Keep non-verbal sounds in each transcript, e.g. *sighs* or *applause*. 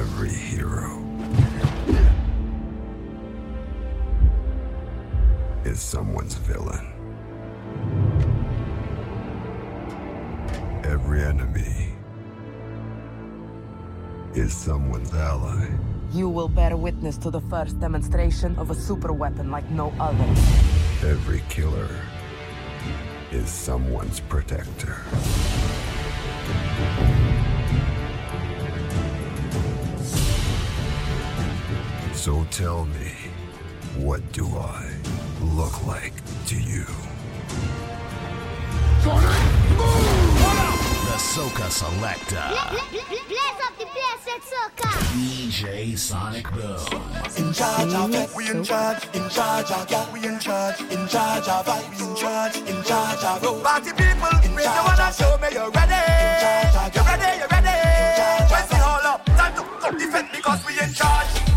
every hero is someone's villain. Every enemy is someone's ally. You will bear witness to the first demonstration of a super weapon like no other. Every killer is someone's protector. So tell me, what do I look like to you? The Soca Selector. DJ Sonic Boom. In charge of it, we in charge. In charge of that, we in charge. In charge of it, we in charge. In charge of road. Party people, in charge. your hand and show me you're ready. In charge of you ready, you're ready. Press it all up, time to defend because we in charge.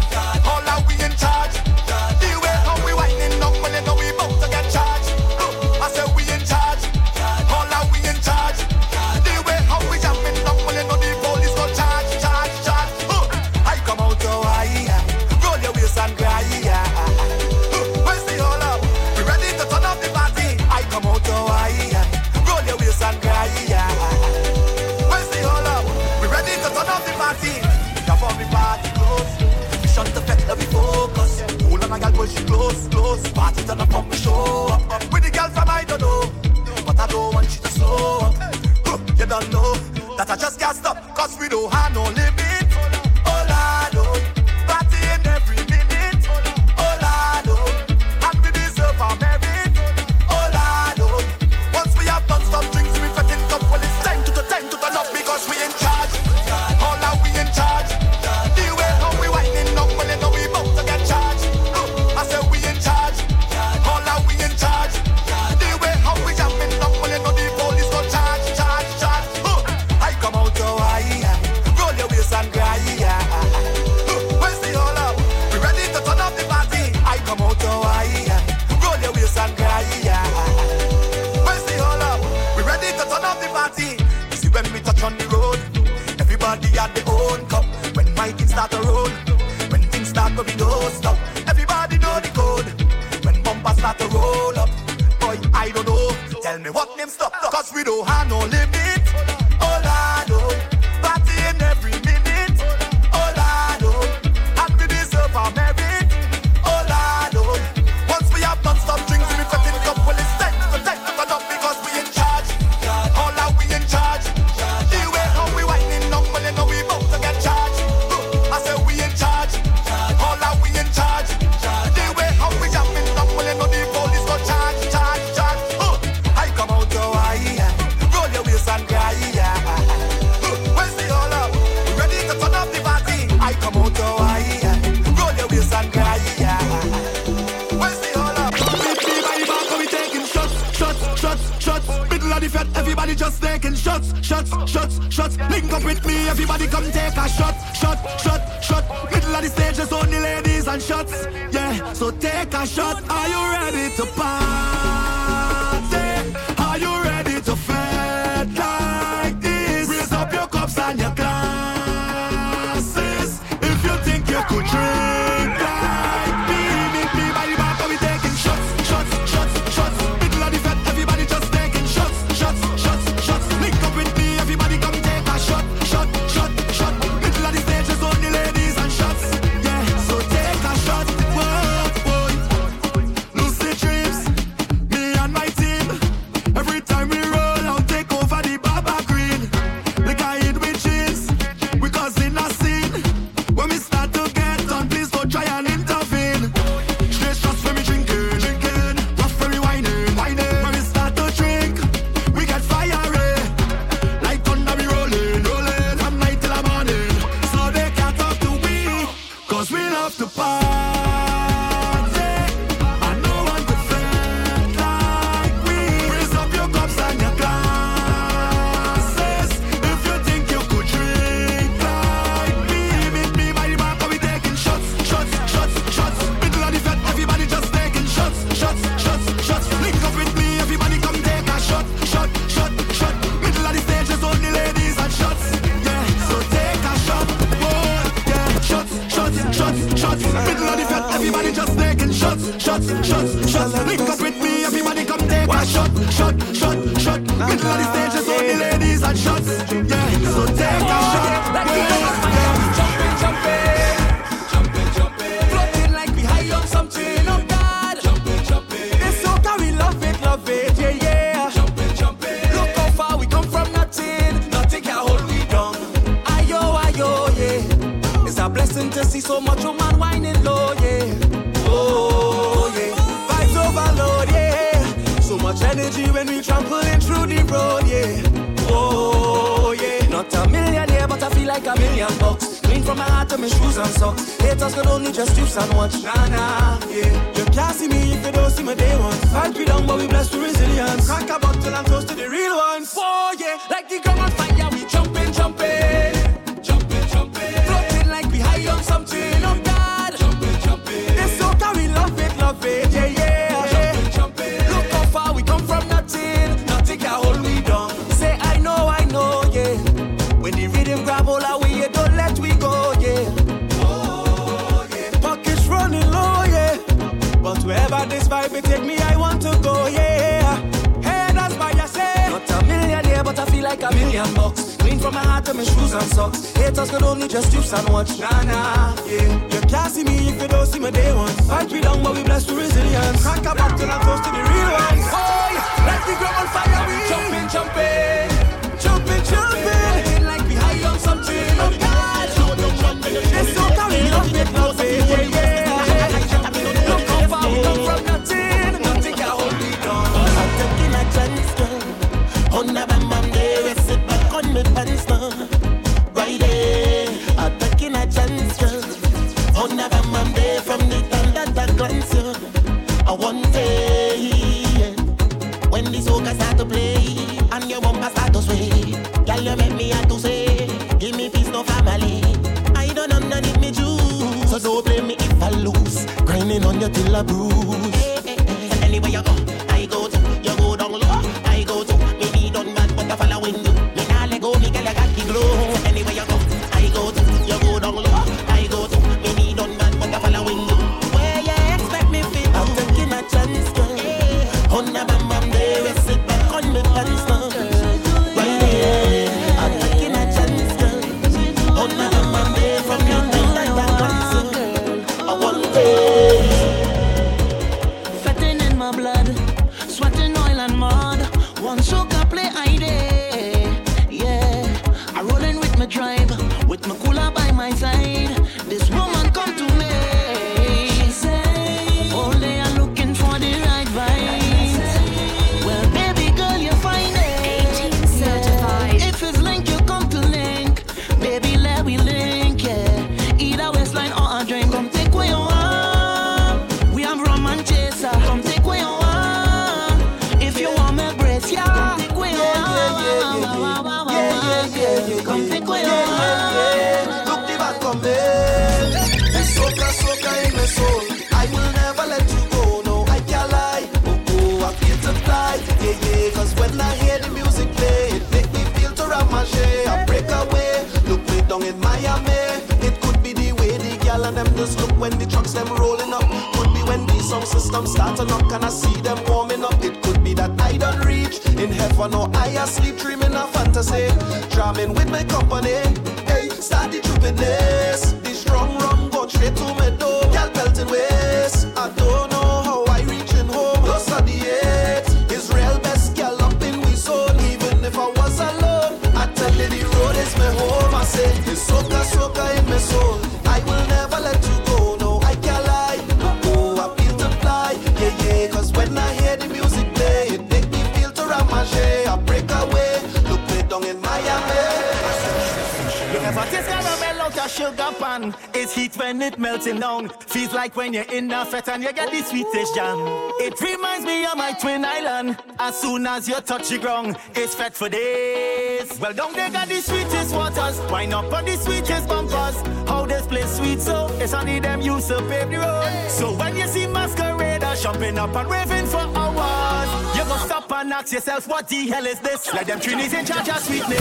sweetest jam. It reminds me of my twin island. As soon as you touch the ground, it's fat for days. Well, down they got the sweetest waters. Why up on the sweetest bumpers. How this place sweet so, it's only them You to pave the road. So when you see masqueraders jumping up and raving for hours, you must stop and ask yourself, what the hell is this? Let them trinities in charge of sweetness.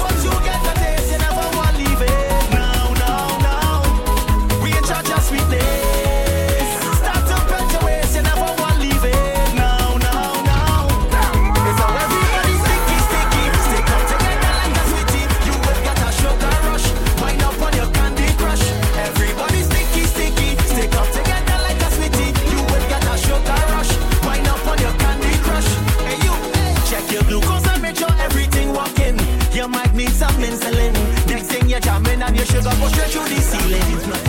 Once you get Judge the ceiling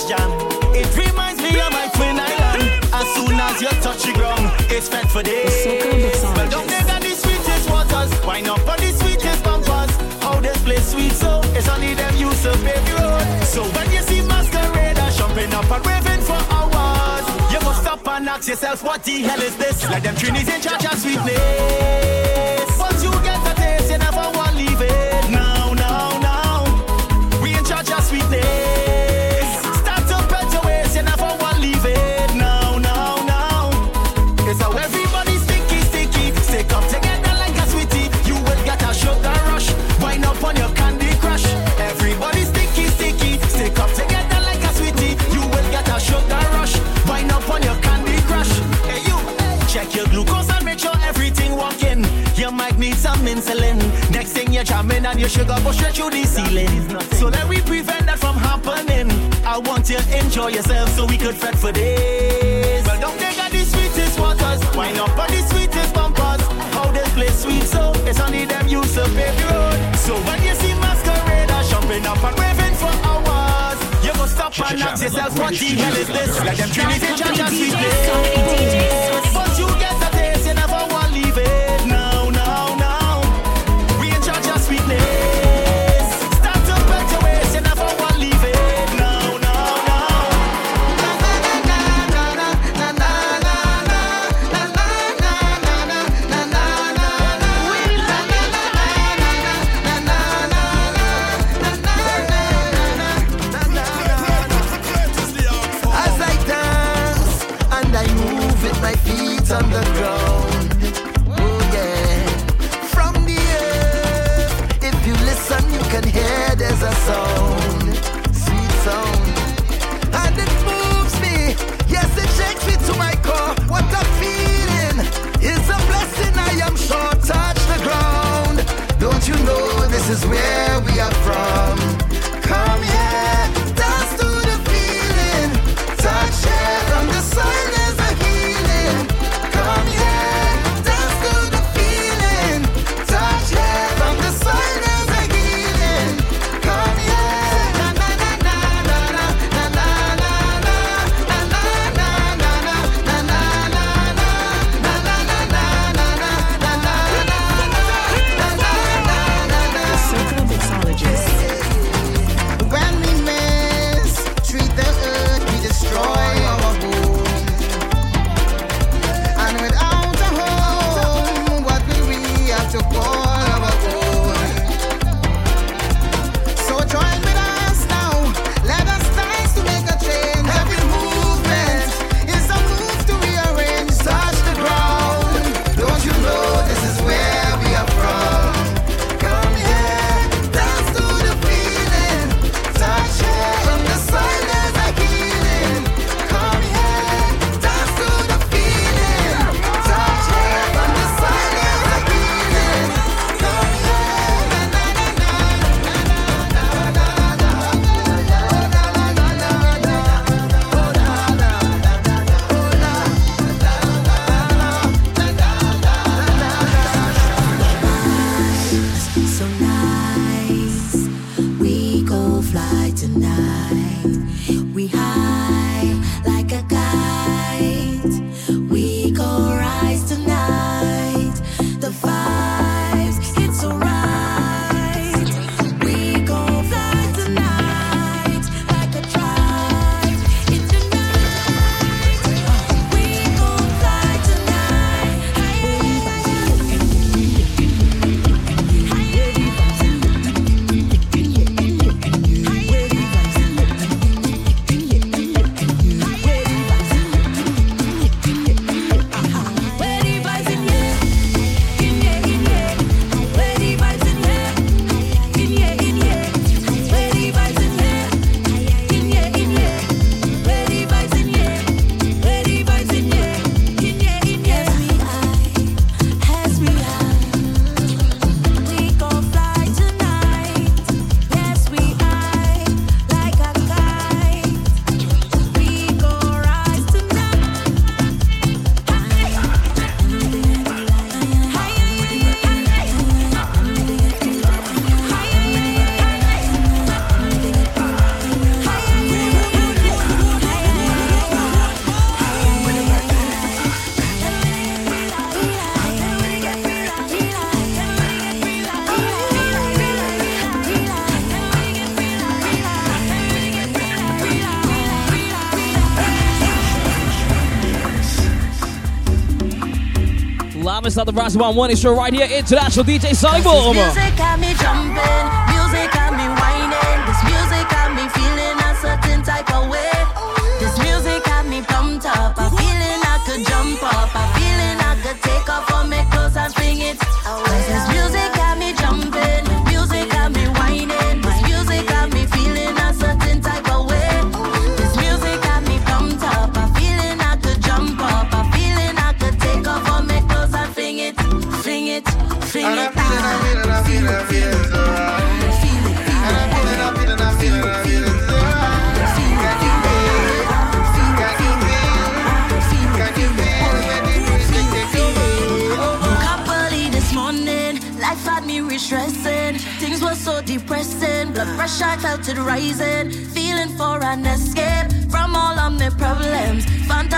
this jam. It reminds me of my twin island. As soon as you touch the ground, it's fed for days. Well, don't they got the sweetest waters. Why not for the sweetest bumpers? How this place sweet so it's only them use of baby road. So when you see masqueraders jumping up and raving for hours, you must stop and ask yourself, what the hell is this? Like them trinities in charge of sweetness. Once you get the taste, you never want to leave it. canceling. Next thing you're jamming and your sugar bush right through the ceiling. So let we prevent that from happening. I want you to enjoy yourself so we could fret for days. Well, don't take out the sweetest waters? Why not on the sweetest bumpers? How this place sweet so it's only them used to pave the road. So when you see masqueraders jumping up and waving for hours, you must stop and ask yourself what the hell is this? Like them Trinity Church and Sweet inside the Rise One. One Show right here, International DJ Sonic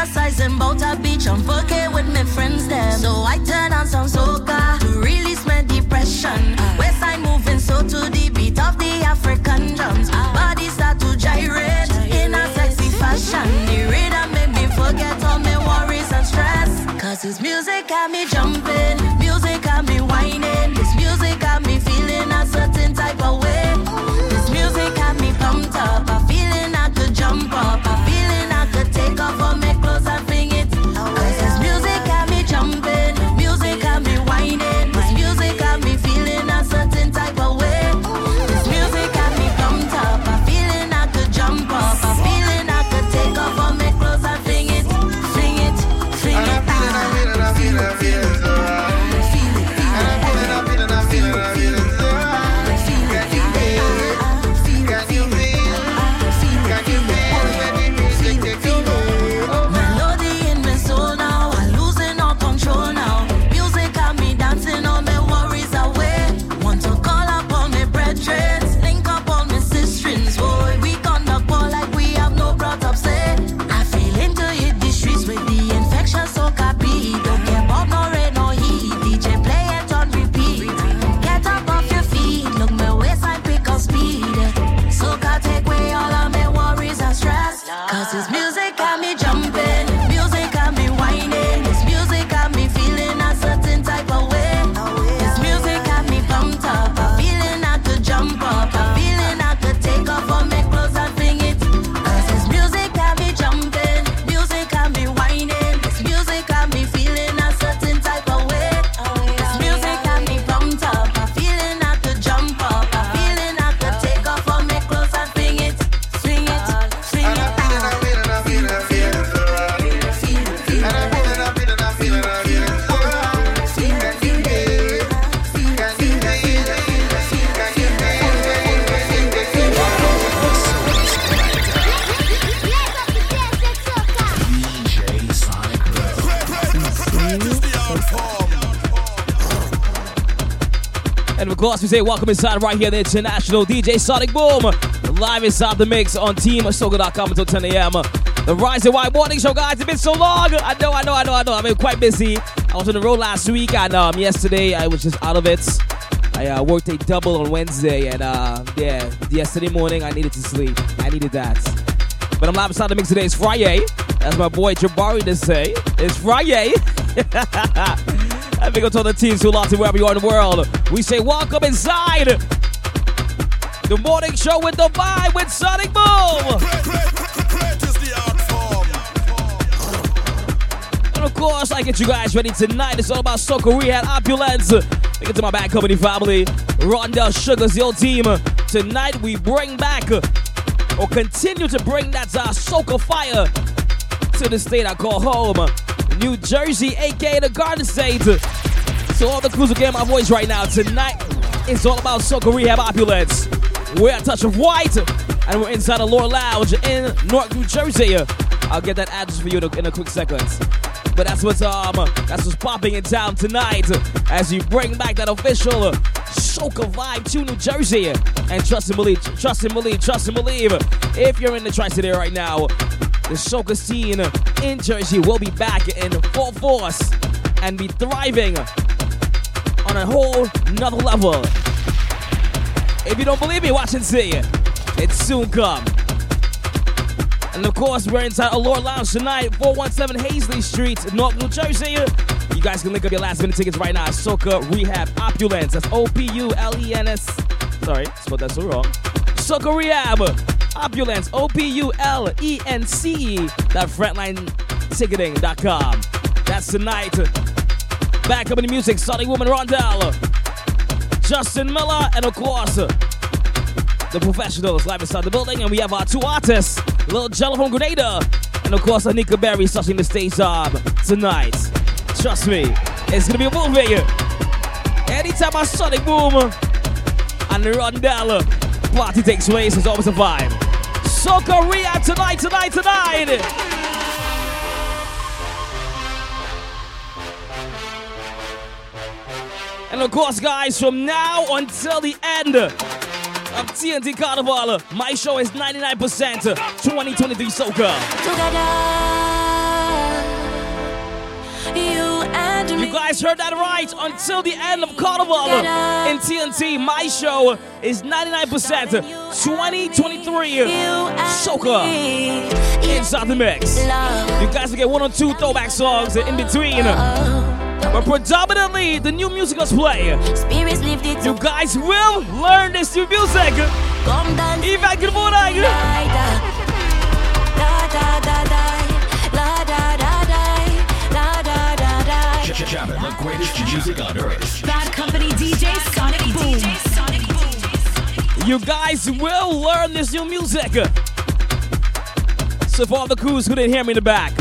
Fantasizing about a beach, I'm fucking with my friends there. So I turn on some soca Course, we say welcome inside right here, the international DJ Sonic Boom. Live inside the mix on TeamSoca.com until 10 a.m. The Rise and White Morning Show, guys. It's been so long. I know, I know, I know, I know. I've been quite busy. I was on the road last week, and um, yesterday I was just out of it. I uh, worked a double on Wednesday, and uh, yeah, yesterday morning I needed to sleep. I needed that. But I'm live inside the mix today. It's Friday. As my boy Jabari to say. It's Friday. *laughs* And big up to all the teams who lost it wherever you are in the world. We say welcome inside the morning show with the vibe with Sonic Boom. And of course, I get you guys ready tonight. It's all about Soca Rehab Opulence. Big up to my bad company family, Rondell Sugars, your team. Tonight we bring back or continue to bring that uh, Soca fire to the state I call home. New Jersey, aka the Garden State. So all the crews who get my voice right now, tonight it's all about Soca Rehab Opulence. We're a touch of white, and we're inside the Allure Lounge in North New Jersey. I'll get that address for you in a, in a quick second. But that's what's um that's what's popping in town tonight as you bring back that official Soca vibe to New Jersey. And trust and believe, trust and believe, trust and believe. If you're in the Tri-City right now, the soca scene in Jersey will be back in full force and be thriving on a whole nother level. If you don't believe me, watch and see. It soon come. And of course, we're inside Allure Lounge tonight, 417 Hazley Street, North New Jersey. You guys can link up your last minute tickets right now at Soca Rehab Opulence. That's O P U L E N S. Sorry, spelled that so wrong. Soca Rehab Opulence, O P U L E N C E. That frontlineticketing.com. That's tonight. Back up in the music, Sonic Woman Rondell, Justin Miller, and of course, the professionals live inside the building. And we have our two artists, Little Jello from Grenada, and of course, Anika Berry touching the stage job tonight. Trust me, it's gonna be a boom movie. Anytime I Sonic Boom and the Rondell party takes place, it's always a vibe. Soca Ria tonight, tonight, tonight. And of course, guys, from now until the end of TNT Carnival, my show is 99% 2023 Soca. You and me. You guys heard that right. Until the end of Carnival in TNT, my show is 99% 2023 Soca inside the mix. You guys will get one or two throwback songs in between. But predominantly, the new musicals play. Spirits lifted You guys will learn this new music. Come dance Even good morning. Jamming the greatest music on earth. Bad Company DJ Sonic Boom. You guys will learn this new music. So for all the crews who didn't hear me in the back,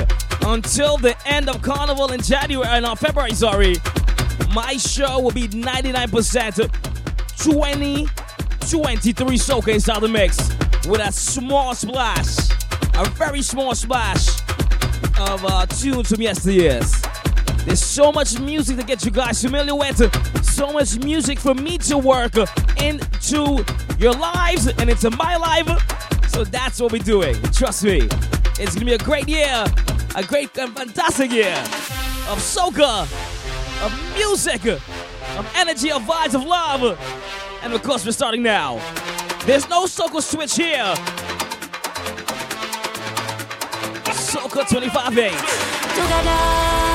until the end of Carnival in January, and uh, February, sorry, my show will be 99% 2023 soca inside the mix with a small splash, a very small splash of uh, tunes from yesteryears. There's so much music to get you guys familiar with, so much music for me to work into your lives and into my life. So that's what we're doing. Trust me, it's gonna be a great year, a great and fantastic year of soca, of music, of energy, of vibes, of love. And of course, we're starting now. There's no soca switch here. Soca 25 8.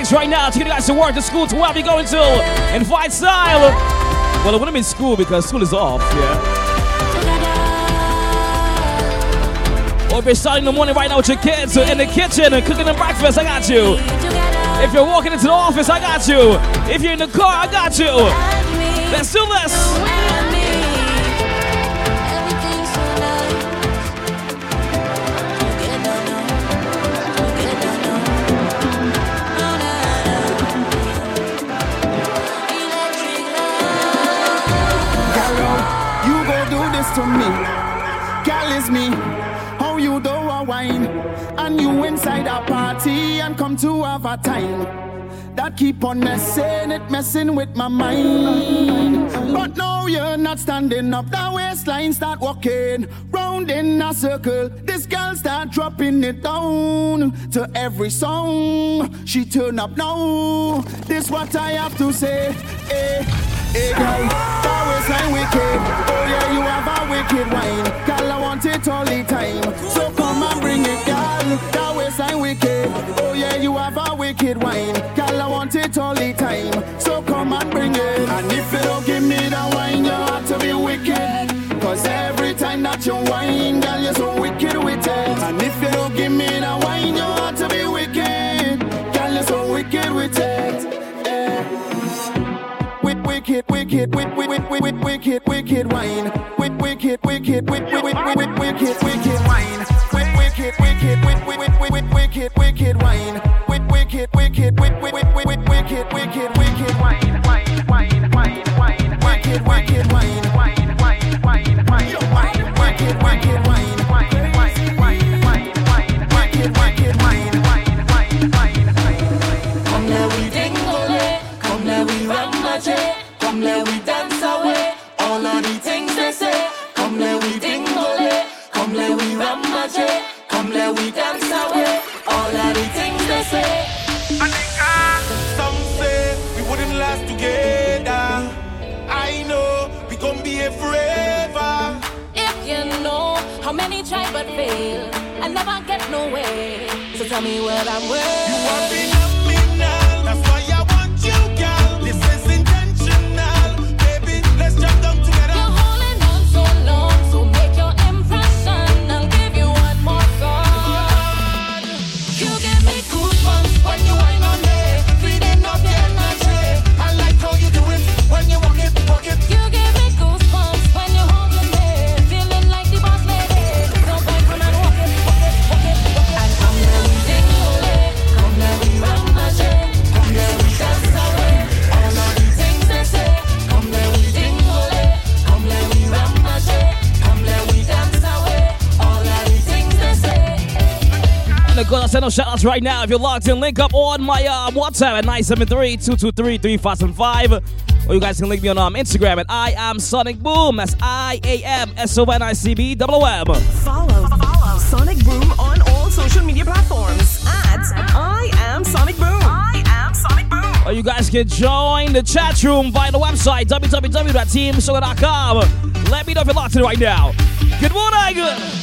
Mix right now to get you guys to work, to school, to wherever you're going to, in fight style. Well, it wouldn't be school because school is off, yeah. Or if you're starting the morning right now with your kids in the kitchen and cooking them breakfast, I got you. If you're walking into the office, I got you. If you're in the car, I got you. Let's do this. Amaze me. Girl is me. How you do a wine, and you inside a party and come to have a time. That keep on messing, it messing with my mind. But now you're not standing up, that waistline start walking round in a circle. This girl start dropping it down to every song. She turn up now. This what I have to say. Hey, that you whine, girl, you're so wicked with it. And if you don't give me that wine, you have to be wicked. Girl, you're so wicked with it. Wick- Wicked, wicked, wick- wick- wick- wick- wick- wicked, wicked wine. Wick- Wicked, wicked, wick- wick- wick- wick- wick- wicked, wicked wine. Wick- Wicked, wicked, wick- wick- wick- wick- wick- wicked, wicked wine. Wick- Wicked, wicked, wick- wick- wick- wick- wick- wicked, wicked, wicked wine. Wine, wine, where I'm where. Send those shout outs right now. If you're logged in, link up on my uh, WhatsApp at 973-223-3575. Or you guys can link me on um, Instagram at I am Sonic Boom. That's I A M S O N I C B double M. Follow, follow Sonic Boom on all social media platforms at I am Sonic Boom. I am Sonic Boom. Or you guys can join the chat room via the website www.teamsugar.com. Let me know if you're locked in right now. Good morning.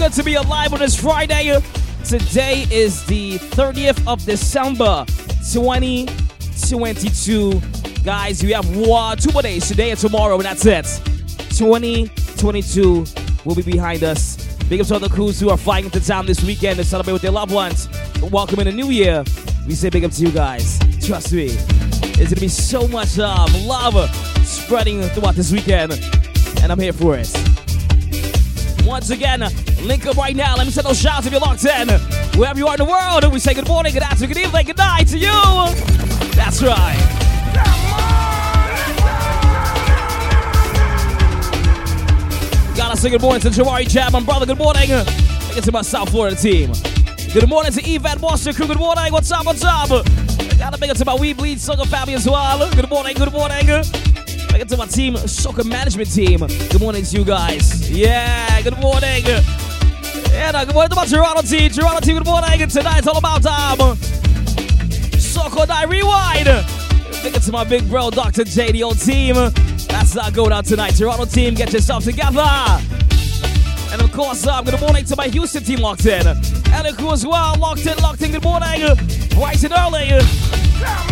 Good to be alive on this Friday. Today is the 30th of December, 2022. Guys, we have one, two more days, today and tomorrow, and that's it. 2022 will be behind us. Big up to all the crews who are flying into town this weekend to celebrate with their loved ones. Welcome in the new year. We say big up to you guys. Trust me, it's gonna be so much um, love spreading throughout this weekend, and I'm here for it. Once again, link up right now. Let me send those shouts if you're locked in. Wherever you are in the world, we say good morning, good afternoon, good evening, good night to you. That's right. Gotta say good morning to Jawari Jam, my brother. Good morning. Get to my South Florida team. Good morning to Yvette Boston crew. Good morning. What's up? What's up? Gotta make it to my We Bleed Soca family as well. Good morning. Good morning. Make it to my team, soccer management team. Good morning to you guys. Yeah, good morning. Yeah, no, good morning to my Toronto team. Toronto team, good morning. Tonight it's all about um, Soca or Die Rewind. Make it to my big bro, Dr. J, the old team. That's our go down tonight. Toronto team, get yourself together. And of course, uh, good morning to my Houston team locked in. And of course, well, locked in, locked in. Good morning. Bright and early.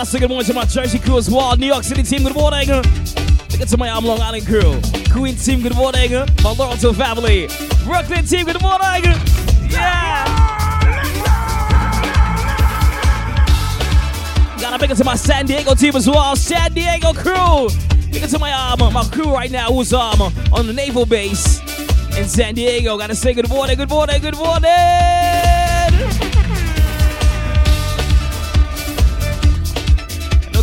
Gotta say good morning to my Jersey crew as well. New York City team, good morning. Look to my um, Long Island crew. Queen team, good morning. My Laurelton family. Brooklyn team, good morning. Yeah. Gotta big it to my San Diego team as well. San Diego crew. It to my um, my crew right now who's um on the naval base in San Diego. Gotta say good morning, good morning, good morning.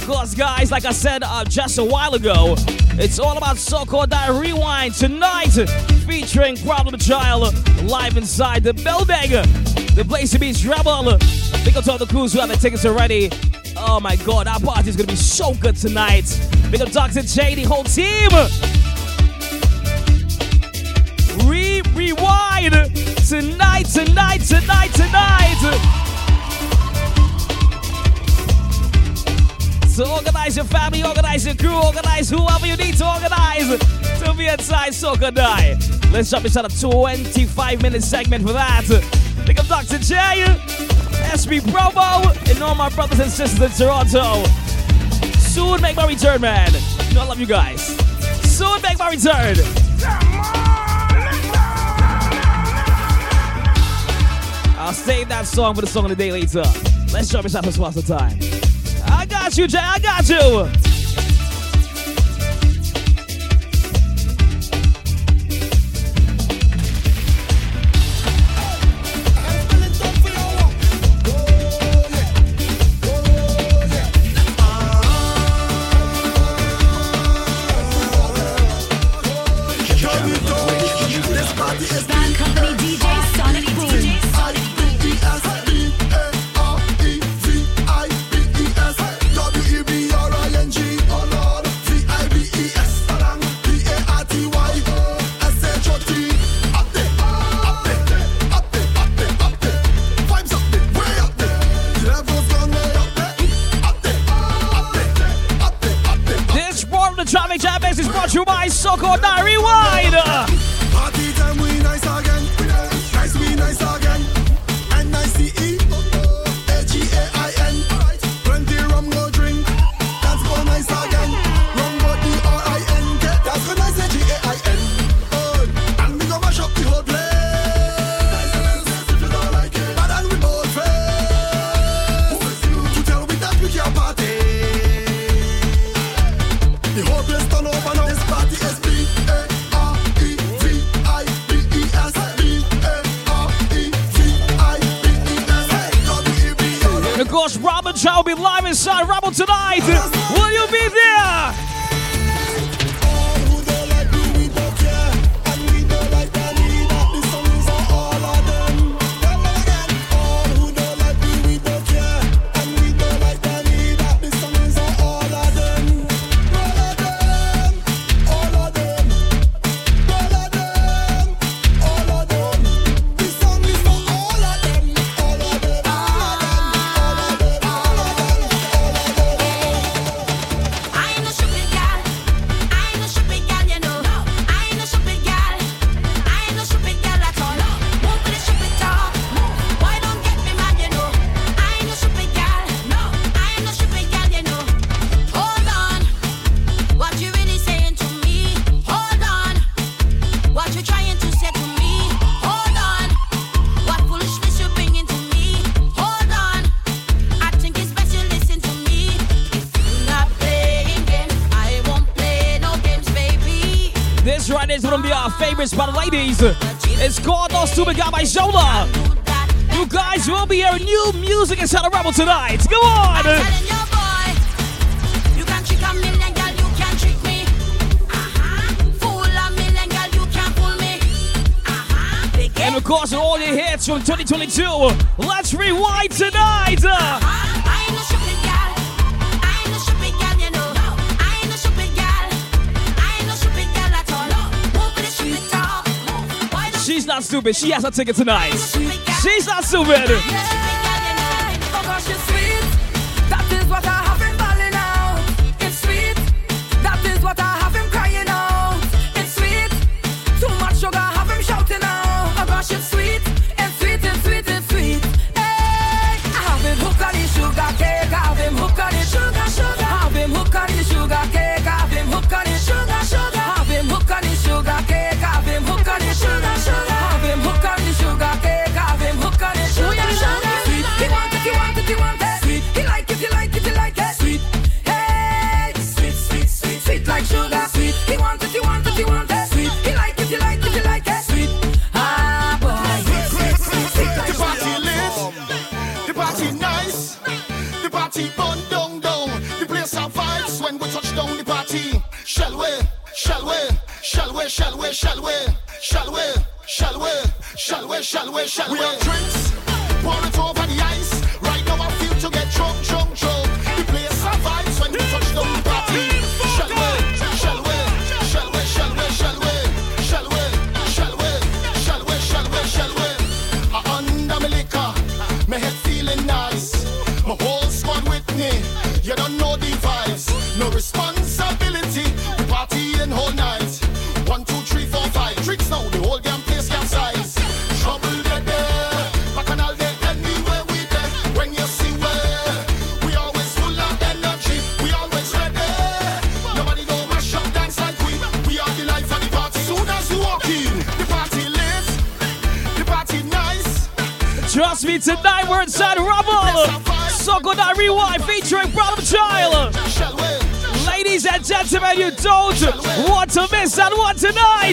Course, guys, like I said uh, just a while ago, it's all about Soca or Die rewind tonight, featuring Problem Child live inside the building. The place to be is. Big up to all the crews who have the tickets already. Oh my god, our party is gonna be so good tonight. Big up Dr. J, the whole team. Re rewind tonight, tonight, tonight, tonight. So organize your family, organize your crew, organize whoever you need to organize to be inside Soca Night. Let's jump inside a 25 minute segment for that. Pick up Dr. J, SB Promo, and all my brothers and sisters in Toronto. Soon make my return, man. You know I love you guys. Soon make my return. I'll save that song for the song of the day later. Let's jump inside for sponsor time. You, Jay. I got you. Problem Child will be live inside Rebel tonight. Will you be there? Will be hearing new music inside of Rebel tonight. Come on! You can trick a million girl, you can trick me. Uh-huh. Fool a million girl, you can fool me. Uh-huh. And of course, all your hits from 2022. Let's rewind tonight. Uh-huh. I ain't no stupid gal. I ain't no stupid gal, you know. I ain't no stupid gal. I ain't no stupid gal at all. Move with the stupid talk. She's not stupid. She has a ticket tonight. She's not stupid.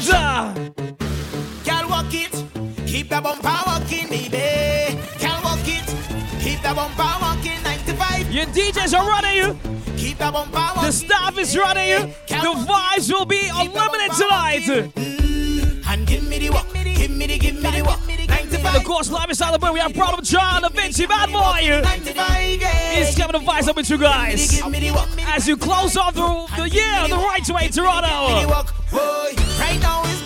Ibiza. Girl, walk it. Keep that bumper walking, baby. Girl, walk it. Keep that bumper walking, 95. Your DJs are running you. Keep that bumper walking. The staff is running you. The vibes will be unlimited tonight. house live inside the building. We have Problem Child, Da Vinci, Bad Boy. He's coming to vice up with you guys as you close off the, the year the right way, Toronto. Right now is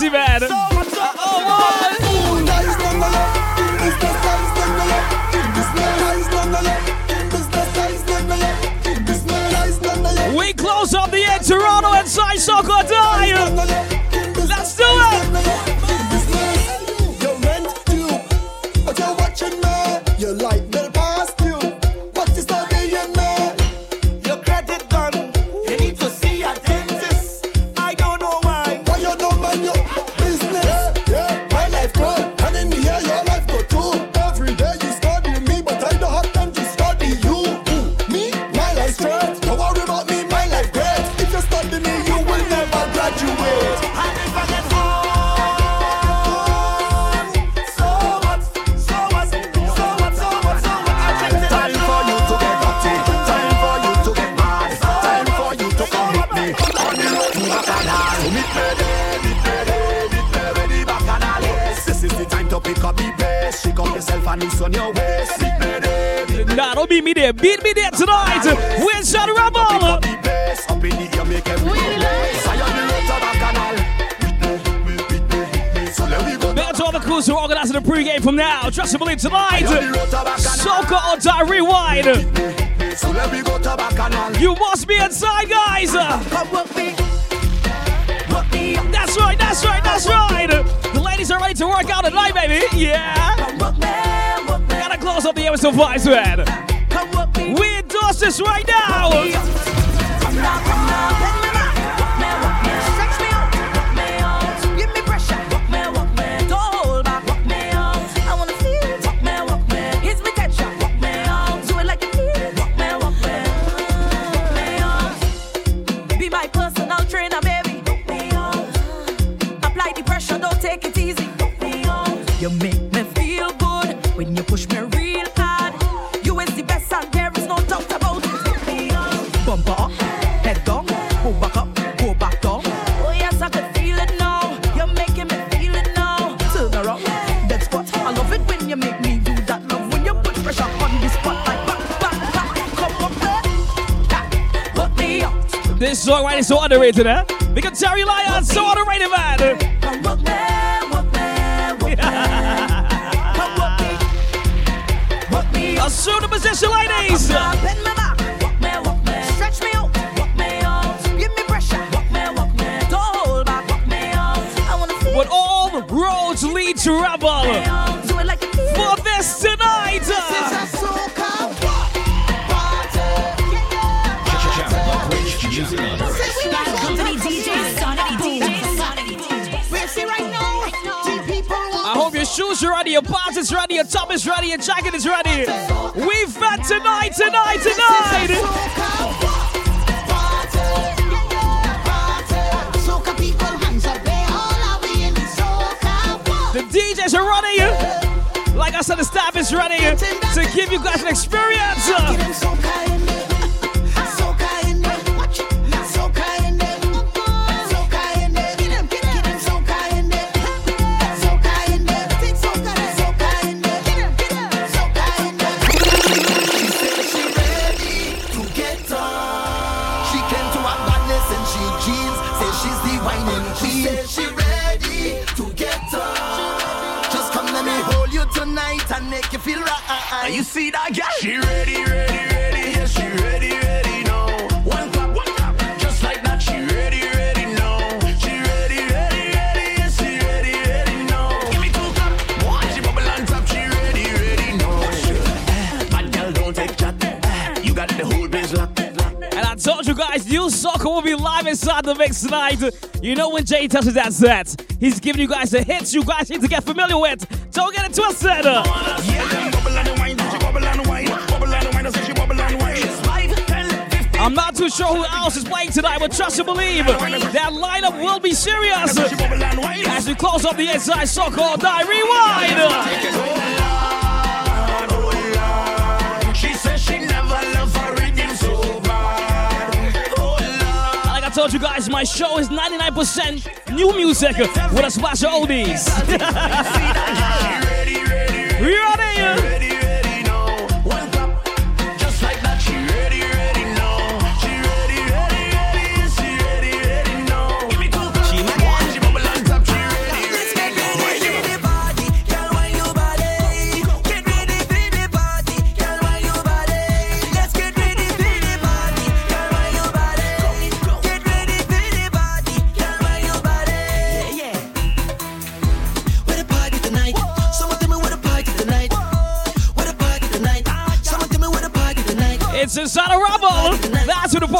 demais, velho. inside. You must be inside, guys. That's right, that's right, that's right. The ladies are ready to work out at night, baby. Yeah. Gotta close up the episode vibes, man. We're dust this right now. moderator there. We got Terry Lyons, so on the right man. Assume the position, ladies. Are ready, your pants is ready, your top is ready, your jacket is ready. We've fed tonight, tonight, tonight. The DJs are ready. Like I said, the staff is ready to give you guys an experience. That girl? She ready, ready, ready. Yes, she ready, ready. No. One clap, one clap. Just like that. She ready, ready. No. She ready, ready, ready. Yes, she ready, ready. No. Give me two clap. One. She bubble on top. She ready, ready. No. Bad girl, don't take chat. Eh, You got the whole biz locked. And I told you guys, new soccer will be live inside the mix tonight. You know when Jay touches that set, he's giving you guys the hits you guys need to get familiar with. Don't get it twisted. Yeah, I'm not too sure who else is playing tonight, but trust and believe that lineup will be serious as we close up the inside Soca or Die. Rewind. I told you guys, my show is 99% new music with a splash of oldies. *laughs*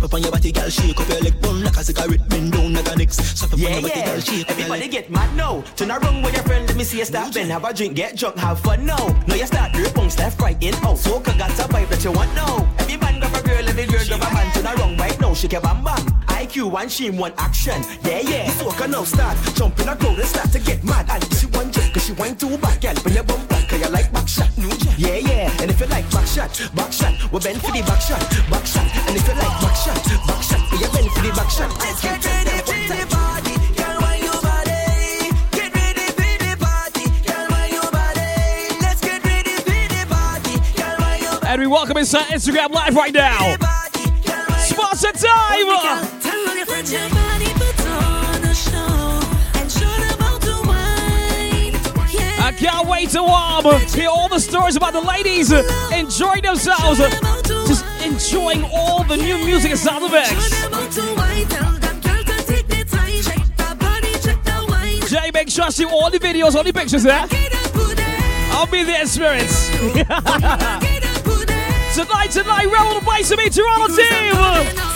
Slap up on your body, gal, shake up your leg. Bun like a cigarette, bend down, daga nicks. Slap up on Yeah, your body, yeah. gal, shake up your Everybody leg. get mad now. Turn around with your friend, let me see you stop. Then have a drink, get drunk, have fun now. Now you start your punks left, right, in, out. So got a vibe that you want now. Every man grab a girl, every girl grab a man. Turn around right now, shake your bam bam. IQ one, she one action. Yeah, yeah. So can now start. Jump in a crowd and start to get mad. And she one jerk, cause she wine too back. Girl, when you bump back, cause you like back shot. Yeah, yeah. And if you like back shot, back shot, we bend for the back shot, back shot. And if you like back shot, back shot, we bend for the back shot. Let's get ready for the party. Girl, wine your body. Get ready for the party. Girl, wine your body. Let's get ready for the party. Girl, wine your And we welcome inside uh, Instagram Live right now. Sponsor time. Can't wait to um, hear all the stories about the ladies uh, enjoying themselves. uh, Just enjoying all the new music inside the mix. Jay, make sure I see all the videos, all the pictures there. I'll be there spirits. *laughs* tonight, tonight, roll the place to me, Toronto team.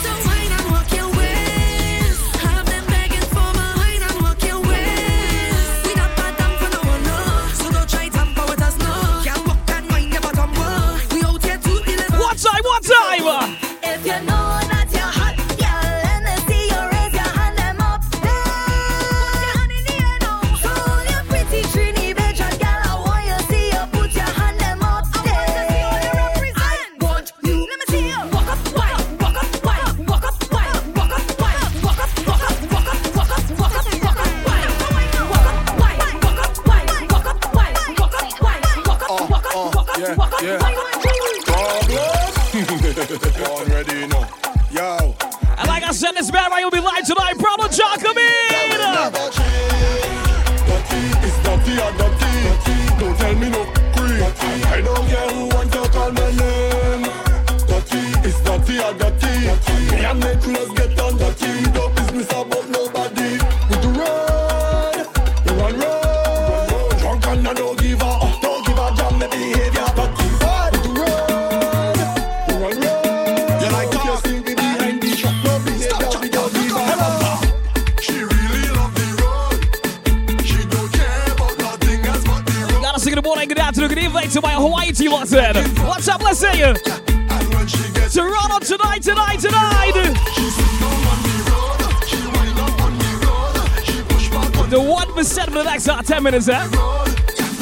10 minutes, eh?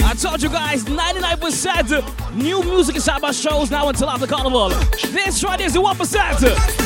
I told you guys, 99% new music inside my shows now until after carnival. This right here is the 1%.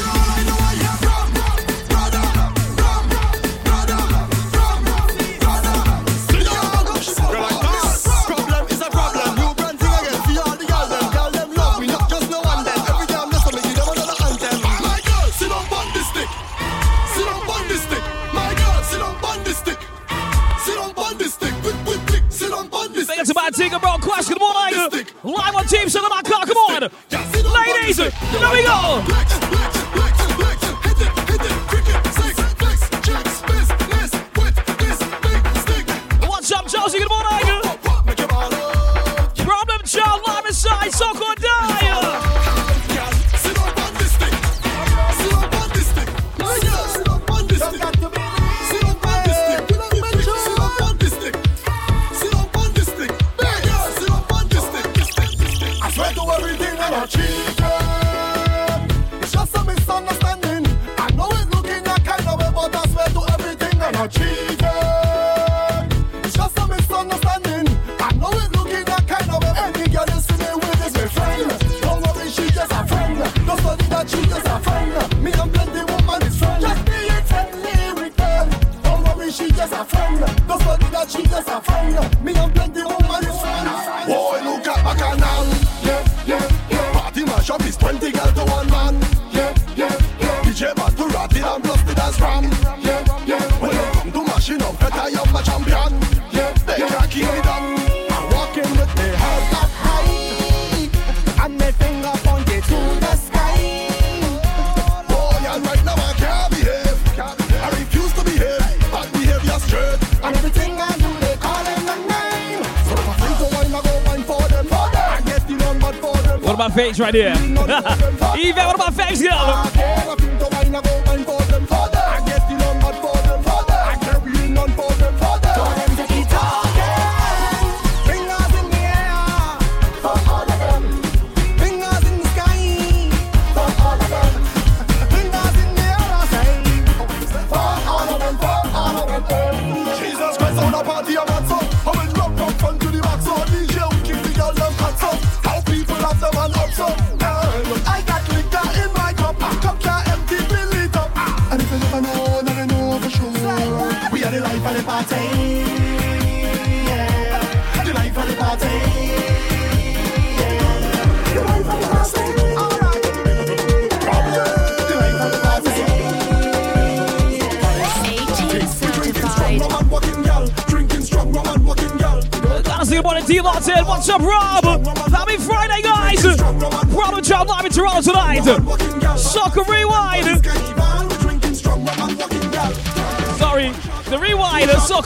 right here.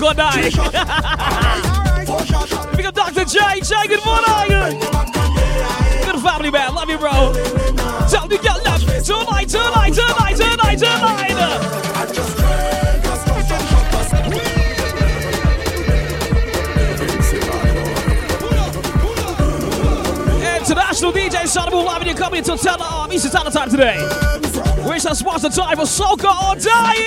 Rock or die. Big up Dr. J. J, good morning. Good family, man. Love you, bro. Tell me, get left. Turn light, turn light, turn light, turn light, turn light. International DJ Sonic live in your company until 10 a.m. Eastern Standard Time today. Wish us what's the time for Soca or Dying!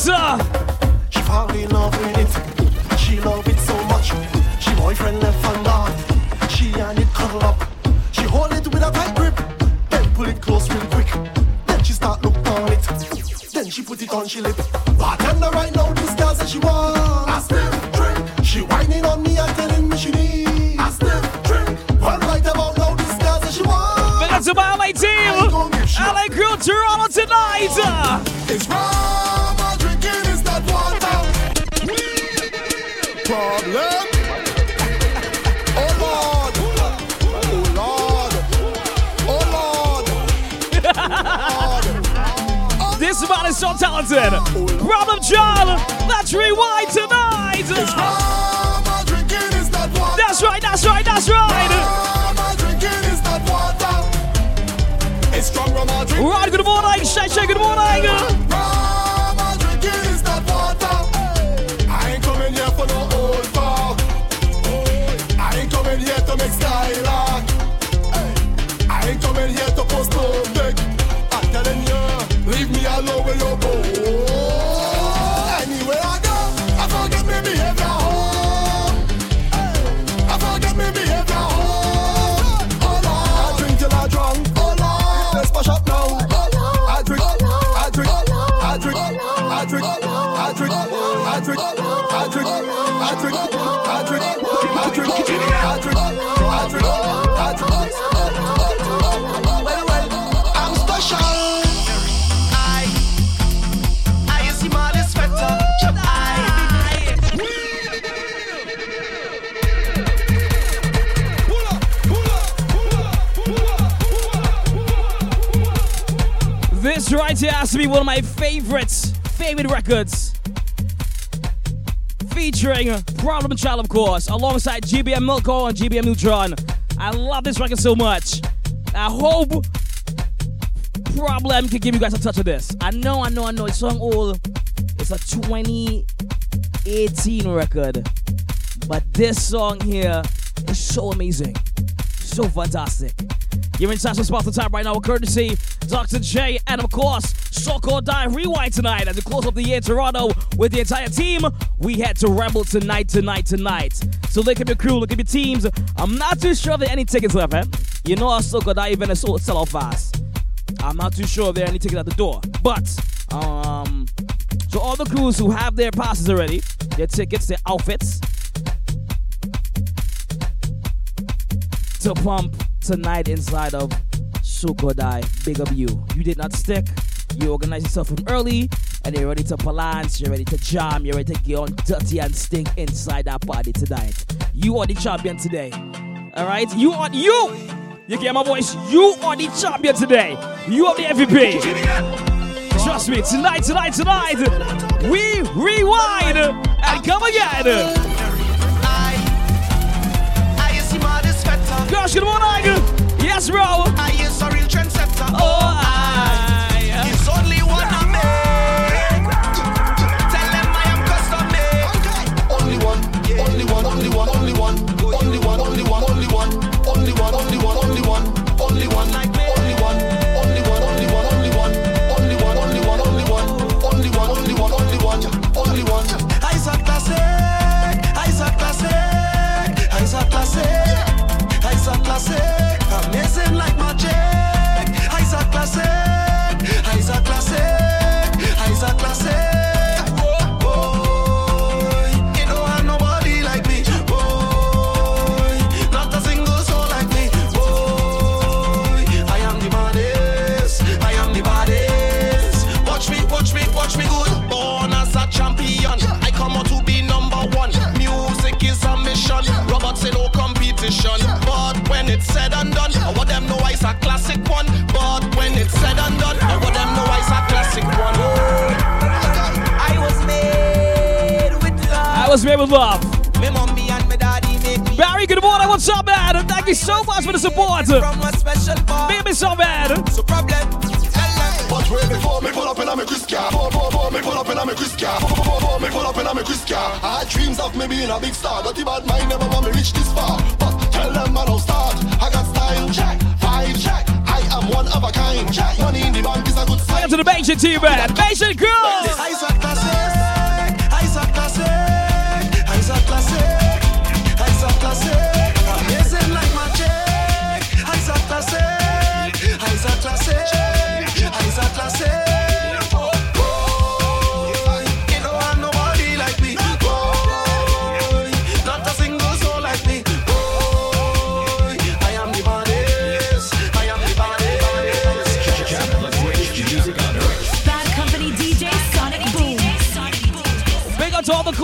Monza! This right here has to be one of my favorites, favorite records. Featuring Problem Child, of course, alongside GBM Milko and GBM Nutron. I love this record so much. I hope Problem can give you guys a touch of this. I know, I know, I know. It's song old. It's a 2018 record. But this song here is so amazing. So fantastic. You're in Sasha Spot the time right now, courtesy Dr. J, and of course, Soca or Die Rewind tonight. As we close up the year in Toronto with the entire team, we head to Ramble tonight, tonight, tonight. So look at your crew, look at your teams. I'm not too sure if there are any tickets left, eh? You know how Soca or Die event is sold sell off fast. I'm not too sure if there are any tickets at the door. But, um, so all the crews who have their passes already, their tickets, their outfits, to pump tonight inside of Soca or Die. Big up you. You did not stick. You organized yourself from early and you're ready to balance, you're ready to jam, you're ready to get on dirty and stink inside that party tonight. You are the champion today. Alright? You are you! You get my voice? You are the champion today. You are the MVP. Trust me, tonight, tonight, tonight, we rewind and come again. Gosh, good morning. Bro. I is a real trendsetter. Oh, it's a classic one. But when it's said and done, I want them know it's a classic one. I was made with love. I was made with love. Me mommy and me daddy make me Barry, good morning. What's up, man? Thank you so much for the support. from a special part. Made me so bad. So problem. Tell them. But way before me pull up in a me Chris car, before, before, before me pull up in a me Chris car, before, before, before me pull up in a me Chris car. I had dreams of me being a big star, dirty bad mind never want me reach this far. But tell them I don't start. I got style, check. One of a kind. Money in the bank is a good sign. Welcome to the Bastion team, man. Bastion crew.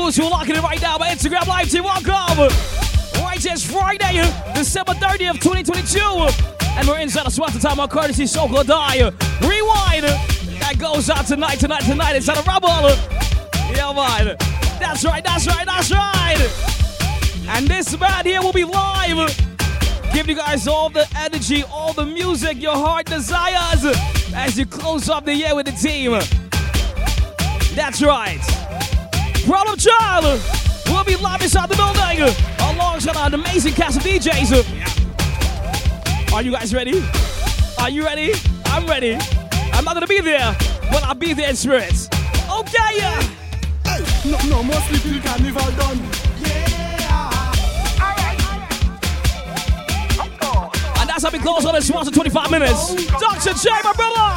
Who are locking it right now by Instagram Live team. Welcome. Right, it's Friday, December 30th, 2022. And we're inside the SWAT time on courtesy Soca or Die. Rewind. That goes out tonight, tonight, tonight. inside a rebel. Yeah, man. That's right, that's right, that's right. And this man here will be live. Giving you guys all the energy, all the music your heart desires as you close up the year with the team. That's right. Problem Child will be live inside the building alongside an amazing cast of DJs. Are you guys ready? Are you ready? I'm ready. I'm not gonna be there, but I'll be there in spirit. Okay, yeah. No, no more sleeping carnival done. And that's how we close on this one to 25 minutes. Dr. J, my brother.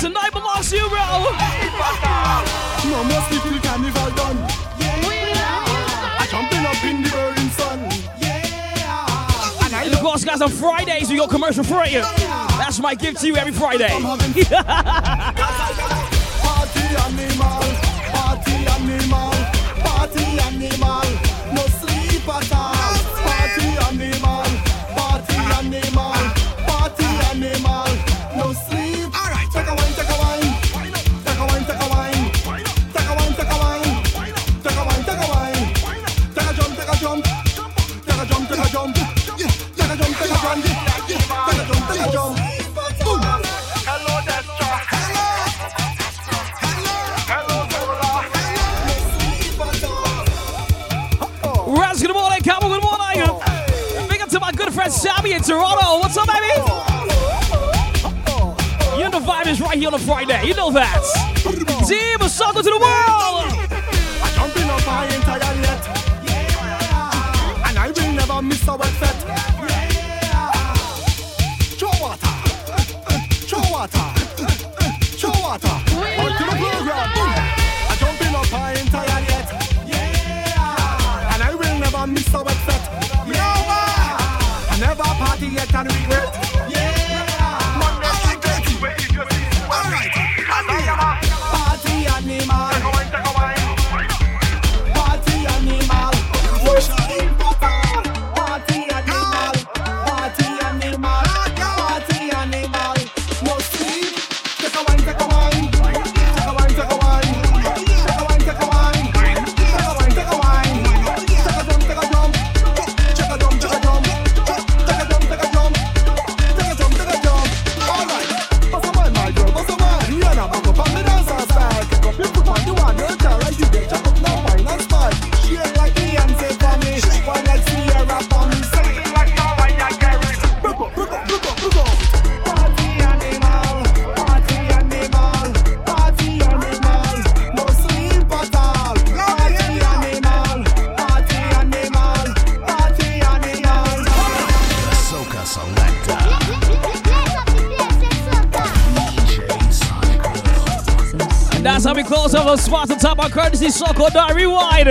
Tonight belongs to you, bro. No more sleeping carnival done. I jumping up in the burning sun. And of course, guys, on Fridays we go commercial free. That's my gift to you every Friday. *laughs* Party animal, party animal, party animal. No sleep at all. Good in Toronto. What's up, baby? You know the vibe is right here on a Friday. You know that. Team, a song to the world. Tired yet. And I will never miss yet and regret. Soca or Die Rewind.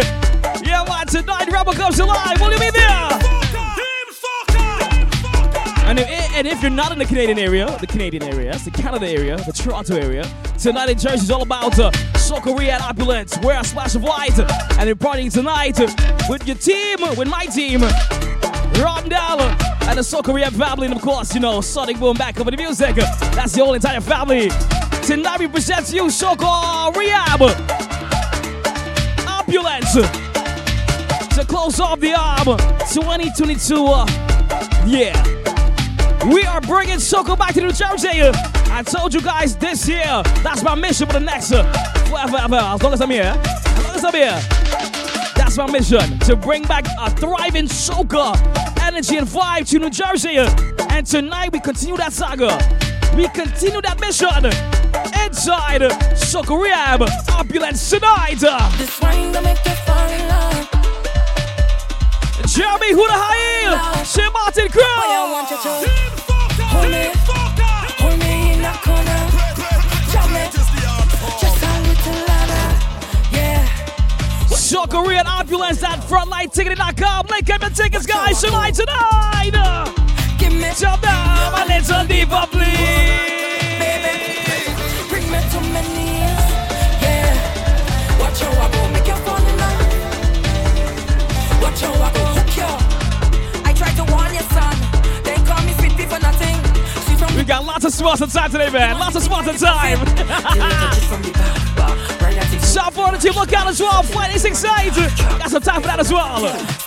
Yeah, man, tonight Rebel comes alive. Will you be there? And if, and if you're not in the Canadian area, the Canadian area, that's the Canada area, the Toronto area, tonight in Jersey is all about uh, Soca Rehab Opulence. Wear a splash of white, and you're partying tonight uh, with your team, uh, with my team, Rondell, uh, and the Rehab family, and of course, you know, Sonic Boom back with the music. That's the whole entire family. Tonight we present you Soca Rehab close off the arm 2022. Uh, yeah. We are bringing soca back to New Jersey. I told you guys this year, that's my mission for the next uh, ever, as long as I'm here. As long as I'm here. That's my mission, to bring back a thriving soca energy and vibe to New Jersey. And tonight we continue that saga. We continue that mission inside Soca Rehab Opulence tonight. This wine gonna make you fall in love. Jeremy Hudahail, Sir Martin Crew. I want you to hold me, hold me in that corner. Jam it, just a little louder. Yeah. Soca Rehab Opulence at frontlineticketing.com. Link up the tickets, guys, tonight, tonight. Give me Jump down a little deeper, please. We got lots of spots of time today, man. Lots of spots of time. Shout for the team, look out as well. Fight is excited. Got some time for that as well.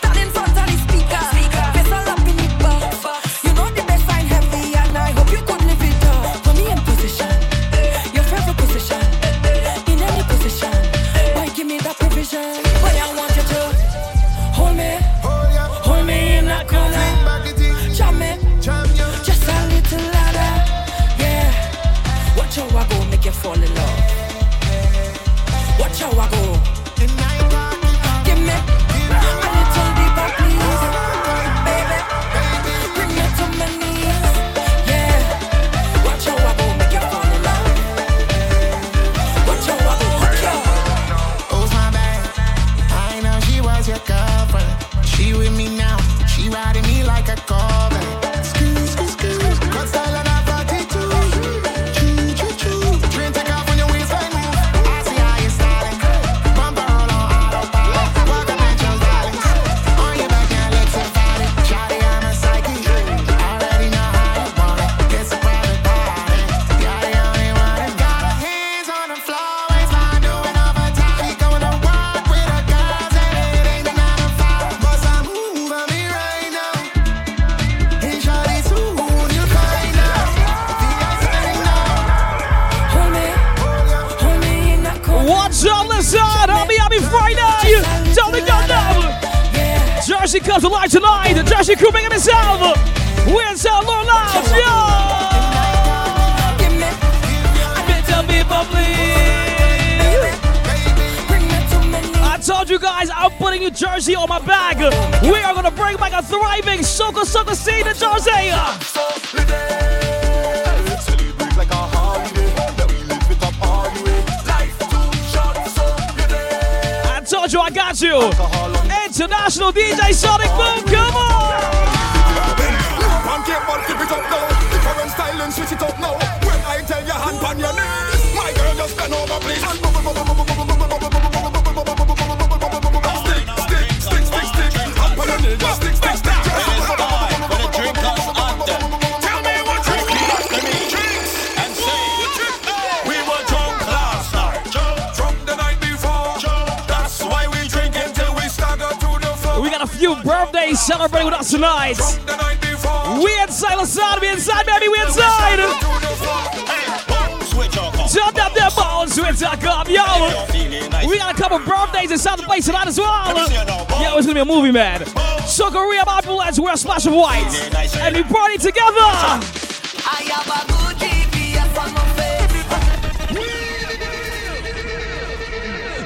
White, and we brought it together.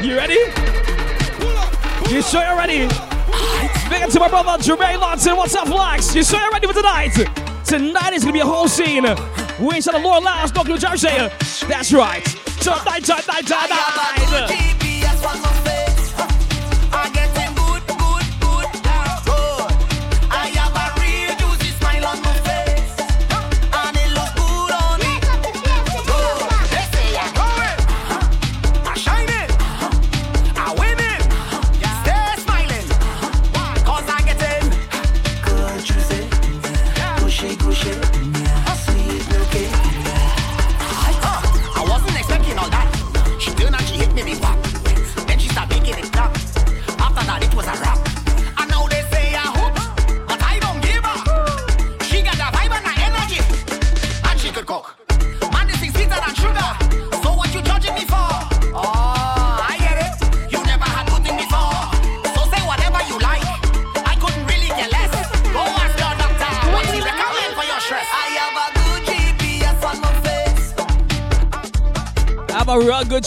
You ready? You sure you're ready? Big to my brother Jermaine Lawson. What's up, Flax? You sure you're ready for tonight? Tonight is gonna be a whole scene. We inside the Allure Lounge, Doctor New That's right. So night, night, night, night, night.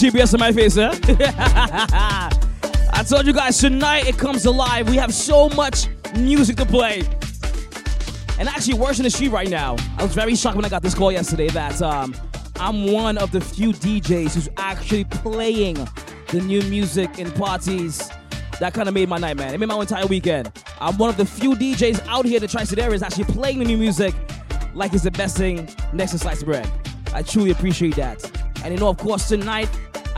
TBS in my face, eh? *laughs* I told you guys tonight it comes alive. We have so much music to play. And actually, worse than the street right now. I was very shocked when I got this call yesterday that um, I'm one of the few DJs who's actually playing the new music in parties. That kind of made my night, man. It made my entire weekend. I'm one of the few DJs out here that tries to there is actually playing the new music like it's the best thing next to sliced bread. I truly appreciate that. And you know, of course, tonight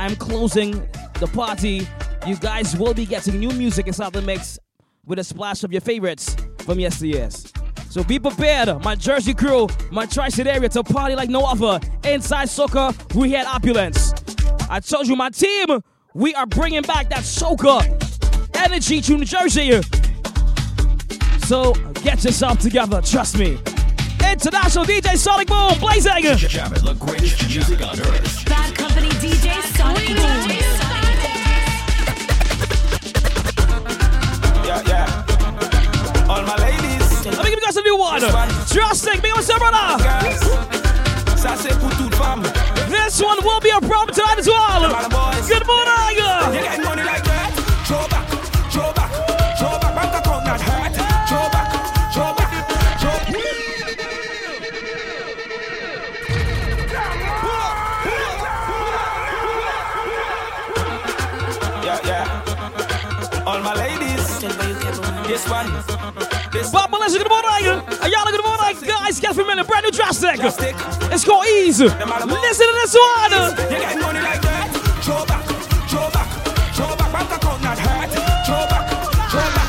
I'm closing the party. You guys will be getting new music inside the mix with a splash of your favorites from yesteryears. So be prepared, my Jersey crew, my tri-state area to party like no other. Inside soccer, we had opulence. I told you, my team, we are bringing back that soca energy to New Jersey. So get yourself together, trust me. International DJ Sonic Boom, blazing. Jam it, look great, music on earth. Bad Company DJs. Yeah, yeah. All my ladies. Let me give you guys a new one. Trusting, big what's up, brother? Ça c'est pour toute femme. This one will be a problem tonight as well. Good morning. This one. This Bob Melissa, good morning. Ayala, uh, good morning. Guys, get familiar. Brand new drastic. It's called Ease. Listen to this one. You get money like that? Throw back, throw back, throw back. Bank account not hurt. Throw back, throw back.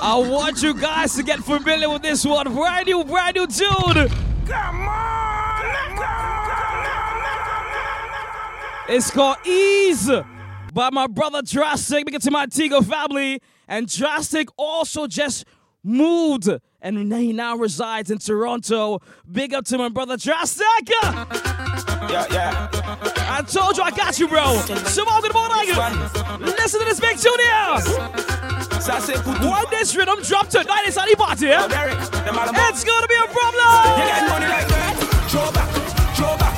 I want you guys to get familiar with this one. Brand new, brand new tune. It's called Ease by my brother Drastic. Big up to my Tigo family. And Drastic also just moved and he now resides in Toronto. Big up to my brother Drastic. Yeah, yeah. I told you I got you, bro. Simone, good morning. Listen to this big tune here. When this rhythm drop tonight, it's anybody, yeah? It's gonna be a problem. You get money like that? Throw back, throw back,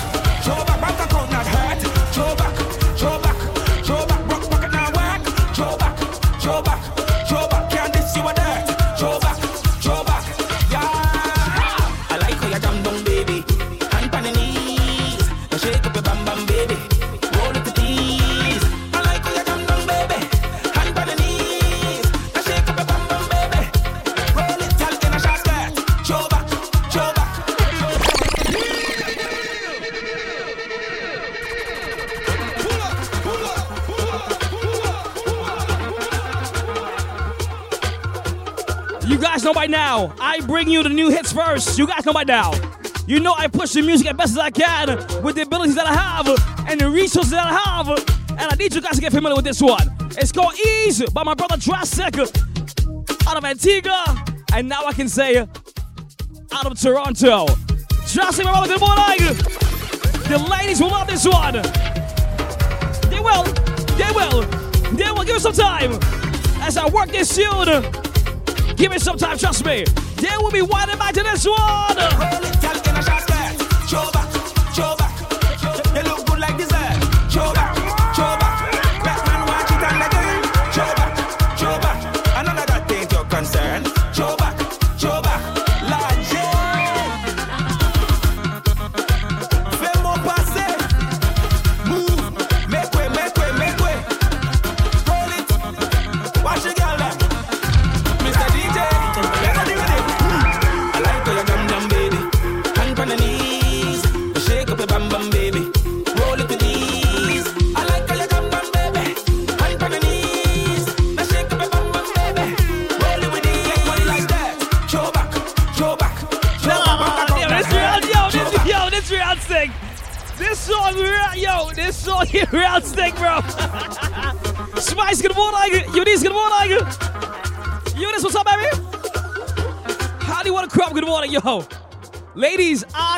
bring you the new hits first. You guys know by now. You know I push the music as best as I can with the abilities that I have and the resources that I have. And I need you guys to get familiar with this one. It's called Ease by my brother Drastic out of Antigua. And now I can say out of Toronto. Drastic, my brother, good morning. The ladies will love this one. They will. They will. They will. Give it some time. As I work this tune. Give it some time, trust me. They will be one to this one.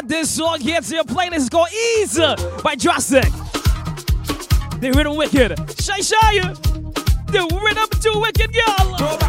This song here to your playlist. It's called Ease by Drastic. The rhythm wicked. Shy Shy. The rhythm too wicked, girl.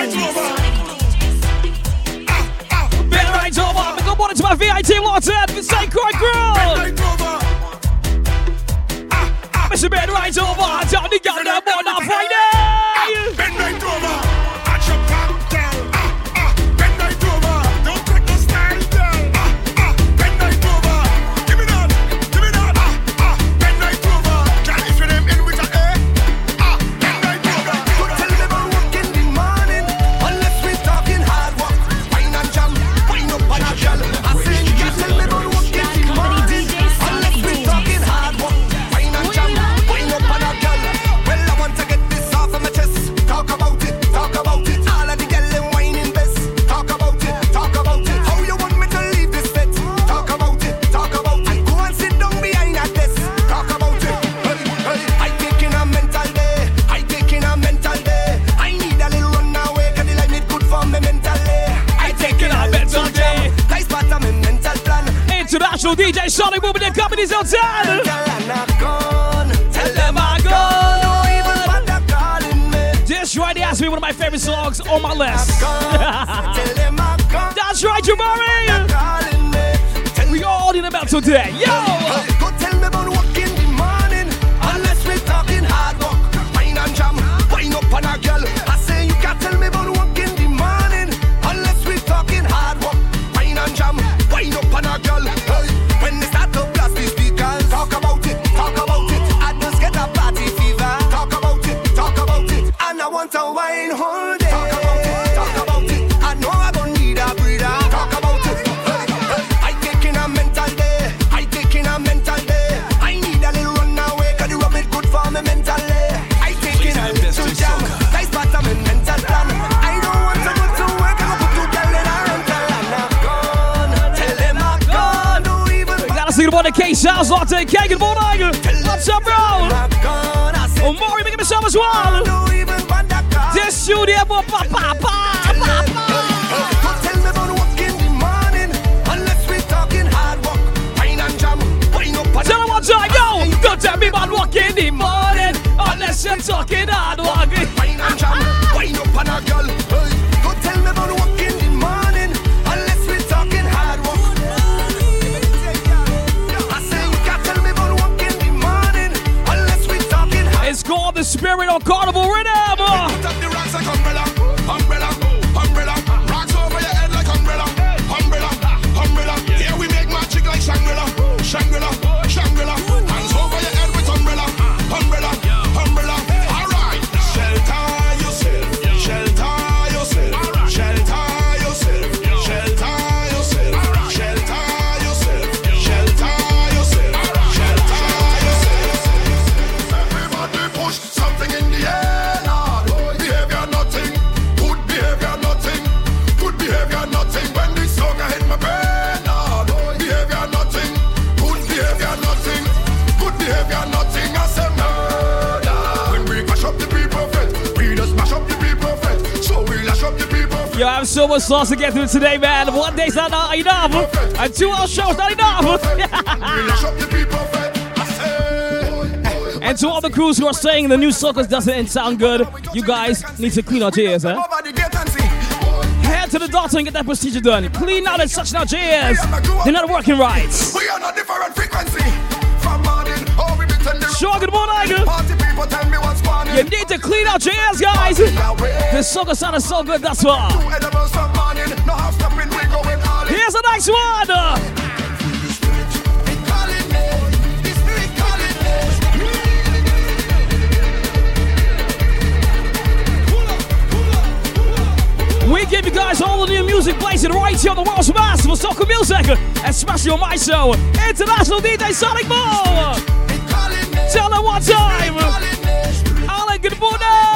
rights over. Ah, ah, bend rights over. Good morning to my VIT Watson, the Sacred Grill. Mr. Ben rides over. Johnny got that one off right now. ladies right Destroy has ass one of my favorite songs on my list. *laughs* That's right, Jabari. We all in about today. Yo! Sjaalslotte, kijk het bon. What's up, bro? Oh, mooi, ik me mezelf as well. This studio, papa. so much sauce to get through today, man. One day's not, not enough, perfect. and two hour shows not enough. *laughs* and to all the crews who are saying the new circus doesn't sound good, you guys need to clean out your? Eh? Head to the doctor and get that procedure done. Clean out and such out your. They're not working right. You need to clean out your ears, guys. This soca sound is so good, that's why. Here's a nice one. We give you guys all the new music blazing right here on the world's massive soca music, especially on my show, International DJ Sonic Ball. Tell them one time. Good morning.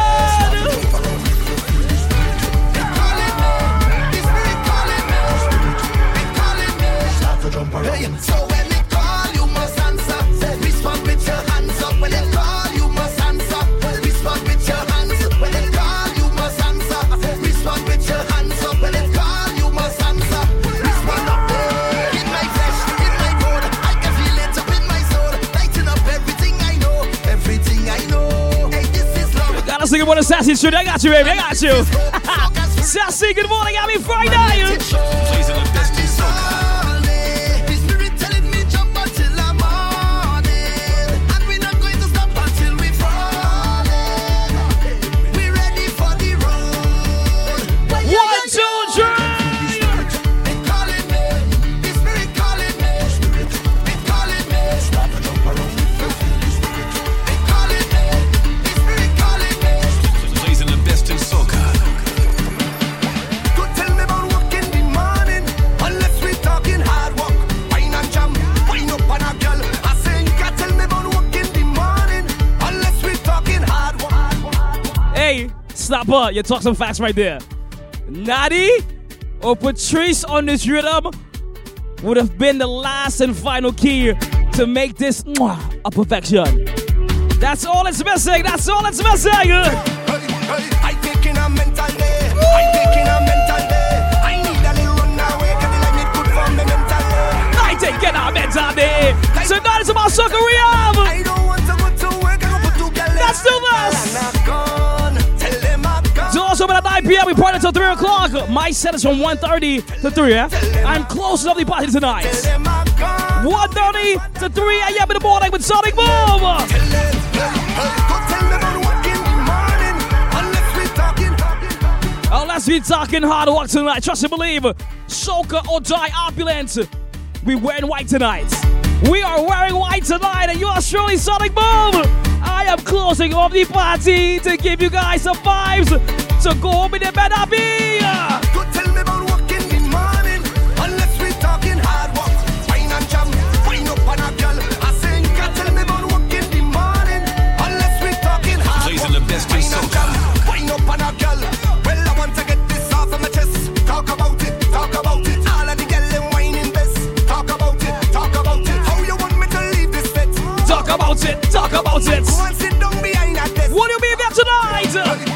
It with a sassy shit. I got you, baby. I got you. *laughs* sassy, good morning. Happy Friday. Hey, stop her. You talk some facts right there. Natty or Patrice on this rhythm would have been the last and final key to make this mwah, a perfection. That's all it's missing. That's all it's missing. I taking a mental day. I taking a mental day. I need a little run away 'cause the line it good for me mentally. I take it out mental day. Tonight is about Soca Rehab. I don't want to go to work. I go put two girls. Let's do this. p.m. we party until 3 o'clock. My set is from 1.30 to 3, yeah? I'm closing up the party tonight. 1.30 to 3 a.m. in the morning with Sonic Boom. Oh, Unless we talking hard work tonight, trust and believe. Soca or die opulent. We wearing white tonight. We are wearing white tonight, and you are surely Sonic Boom. I am closing off the party to give you guys some vibes to go home in the bed happy. Don't tell me about work in the morning unless we talking hard work. Wine and jam, wine up on a girl. I say you tell me about work in the morning unless we talking hard Blazing work. the best in Wine and jam, wine up on a girl. Well, I want to get this off of my chest. Talk about it, talk about it. All of the girl them whining best. Talk about it, talk about it. How you want me to leave this fit? Talk about it, talk about it. Go and sit down behind a desk. Will you be there tonight?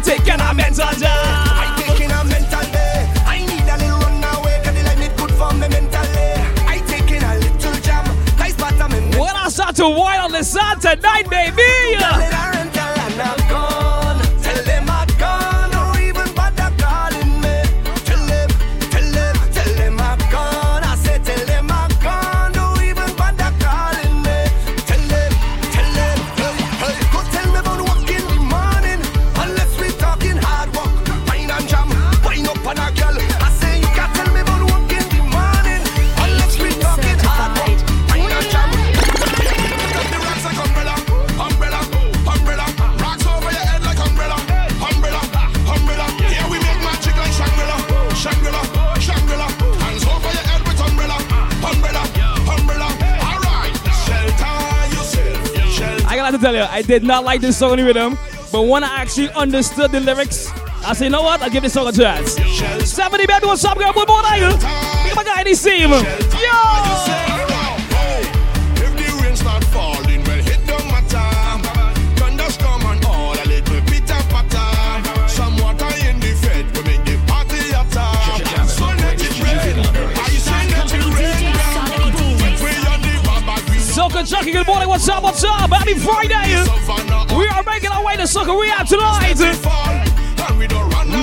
I take an a mental day. I taking a mental day. I need a little run away, cause the line it good for me mentally. I taking a little jam. Nice bottom in When I start to whine on the sun tonight, baby. I did not like this song rhythm, but when I actually understood the lyrics, I said, you know what? I'll give this song a chance. 70 baby, what's up, girl? Good morning. At my guy in his team. Soca Chucky, good morning. What's up? What's up? Happy Friday. We are making our way to Soca Rehab tonight.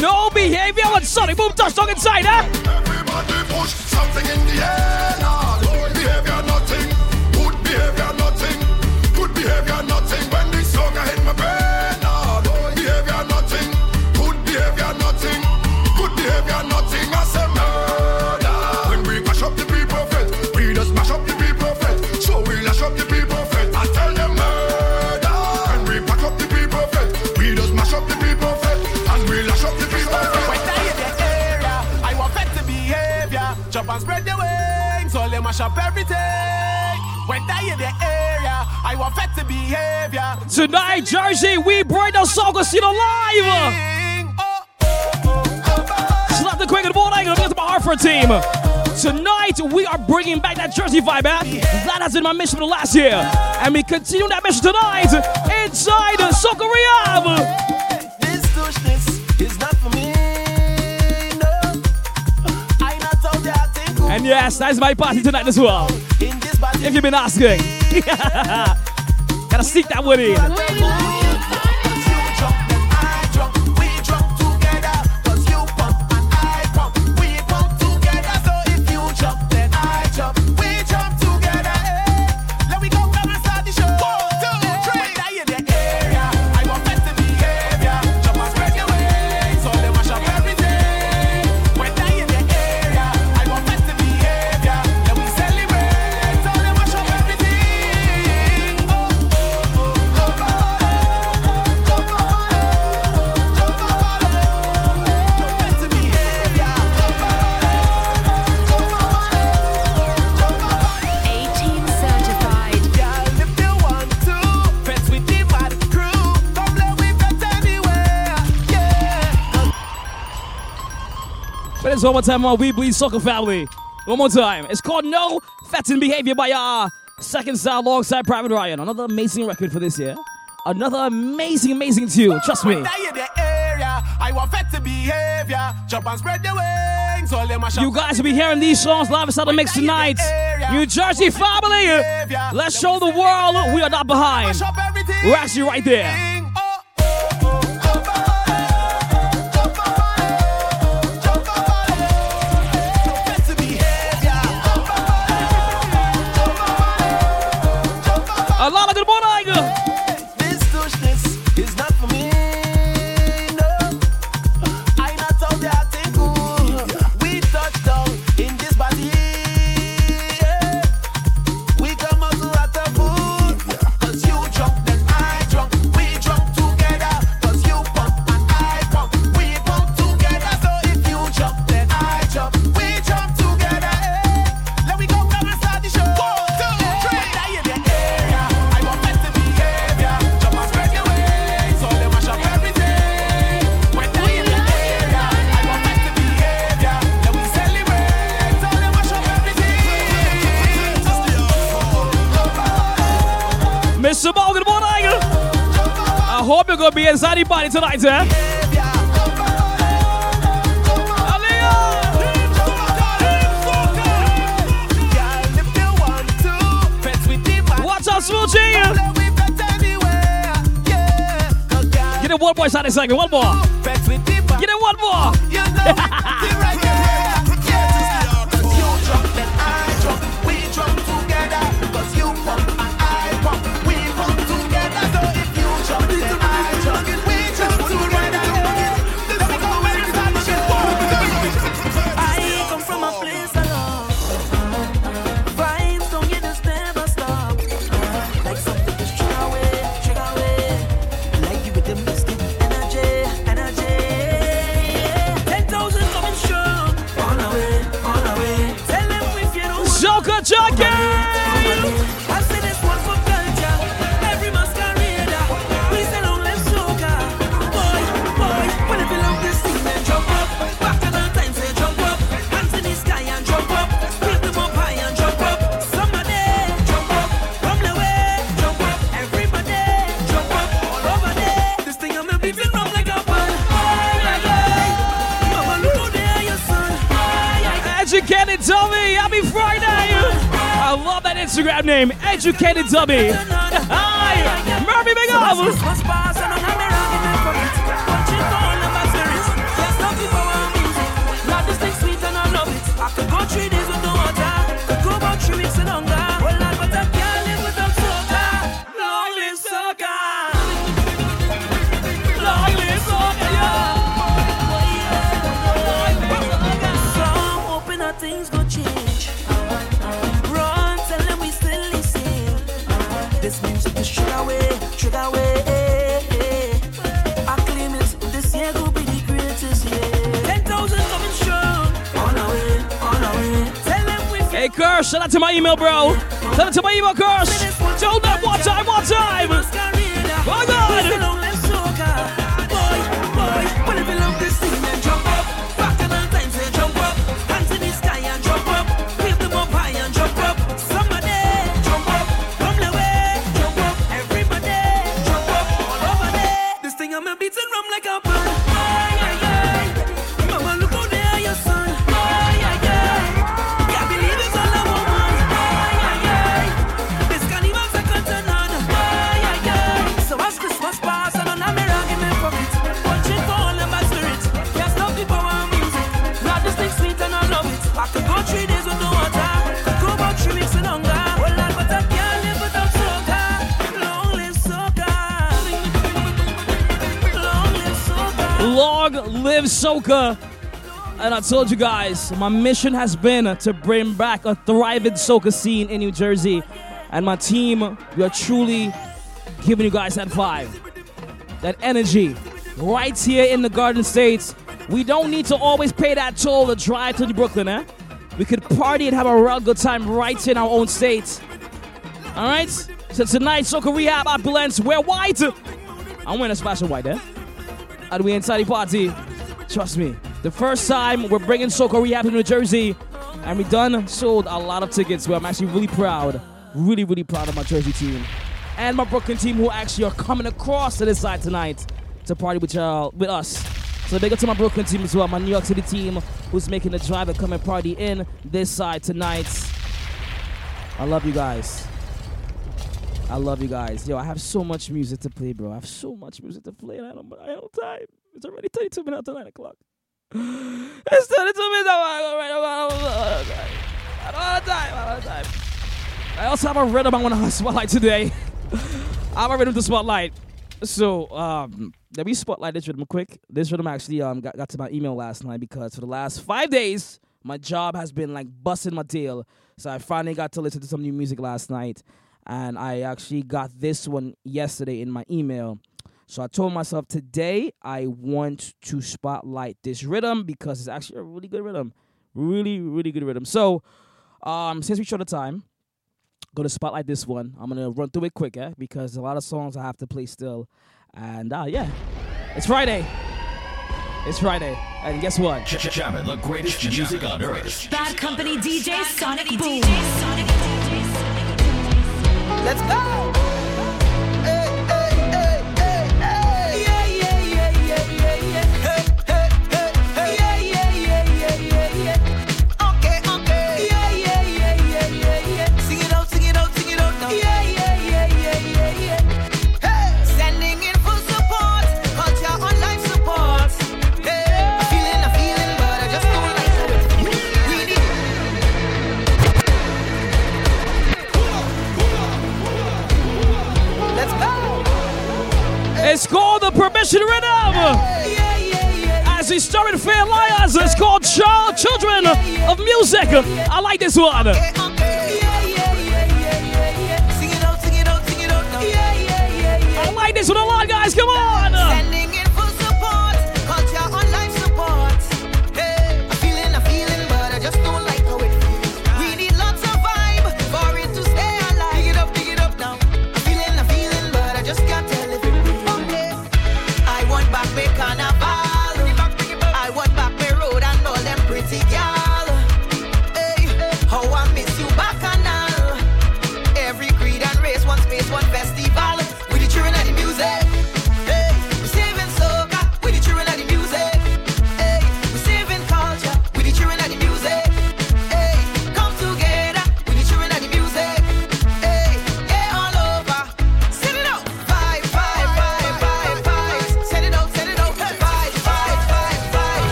No behavior with Sonic Boom Touchdown inside, huh? Everybody push something in the air now. Behavior. Mash up everything. When they in the area, I want the behavior. Tonight, Jersey, we bring the soca scene alive. Slap the quick and the ball. Look at my Hartford team. Tonight, we are bringing back that Jersey vibe, man. That has been my mission for the last year. And we continue that mission tonight inside the Soca Rehab. Yes, that's my party tonight as well. If you've been asking. *laughs* Gotta sneak that one in. One more time We Bleed Soca Family. One more time. It's called No Fetting Behavior by our second star alongside Private Ryan. Another amazing record for this year. Another amazing, amazing tune. Trust me. When they in the area, I want affect behavior. Jump and spread the wings. All them You guys will be hearing these songs live inside the mix tonight. New Jersey family, let's show the world we are not behind. We're actually right there. Party tonight, eh? Smoochie? Get it one more side a second, one more. Educated Dummy. Shout out to my email, bro. Shout out to my email, Kirsch. Tell them one time, one time. Soca. And I told you guys, my mission has been to bring back a thriving soca scene in New Jersey. And my team, we are truly giving you guys that vibe, that energy, right here in the Garden States. We don't need to always pay that toll to drive to Brooklyn, eh? We could party and have a real good time right here in our own state. All right? So tonight, Soca Rehab Opulence, wear white. I'm wearing a splash of white, eh? And we inside the party. Trust me. The first time we're bringing Soca Rehab to New Jersey, and we done sold a lot of tickets. Where I'm actually really proud, really, really proud of my Jersey team and my Brooklyn team who actually are coming across to this side tonight to party with y'all, with us. So big up to my Brooklyn team as well, my New York City team who's making the drive and come and party in this side tonight. I love you guys. I love you guys. Yo, I have so much music to play, bro. I have so much music to play, and I don't, I don't time. It's already 32 minutes after 9 o'clock. *sighs* It's 32 minutes after 9 o'clock. I don't have time. I don't have time. I also have a rhythm I want to *laughs* spotlight today. *laughs* I have a rhythm to spotlight. So, um, let me spotlight this rhythm quick. This rhythm actually um got, got to my email last night because for the last five days, my job has been like busting my tail. So I finally got to listen to some new music last night. And I actually got this one yesterday in my email. So I told myself today I want to spotlight this rhythm because it's actually a really good rhythm. Really, really good rhythm. So, um, since we short of time, gonna spotlight this one. I'm gonna run through it quicker eh? Because a lot of songs I have to play still. And uh yeah. It's Friday. It's Friday. And guess what? Jamming the greatest music on earth. Bad Company DJ Sonic Boom. Let's go. It's called the Permission Rhythm. As we started Fair Liars, it's called Child Children of Music. I like this one. I like this one a lot, guys. Come on.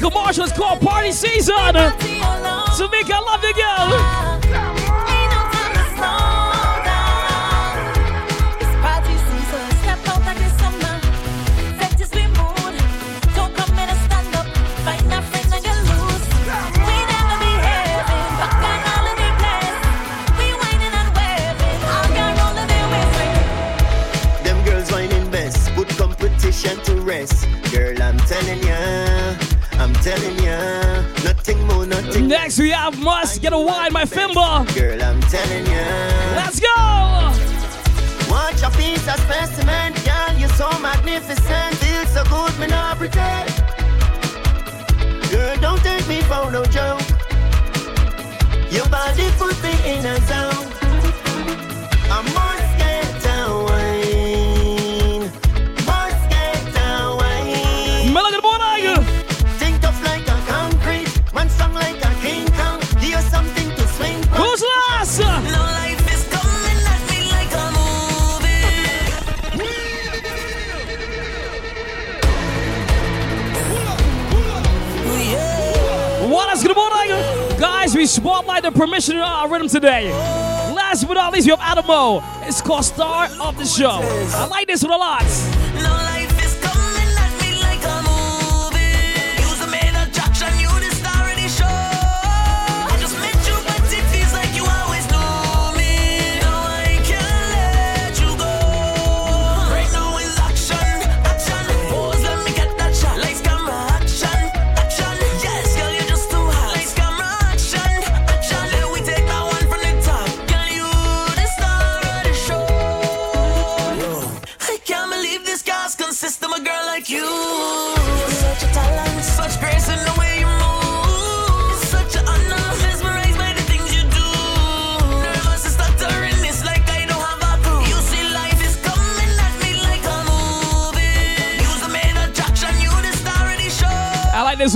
commercials called Party Season. Tamika, I love you, girl. today. Last but not least, we have Adamo. It's called Star of the Show. I like this one a lot.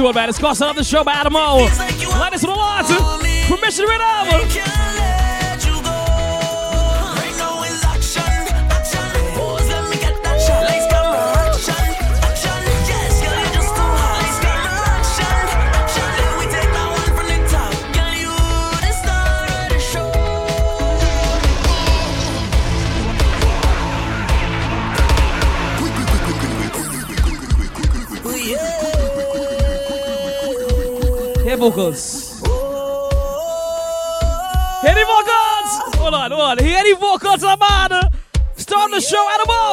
one, man. It's of the show by Adamo. Like Let us roll on. Permission to it over. vocals. Hear vocals! Hold on, hold on. Hear the vocals, man. Start the show, animal.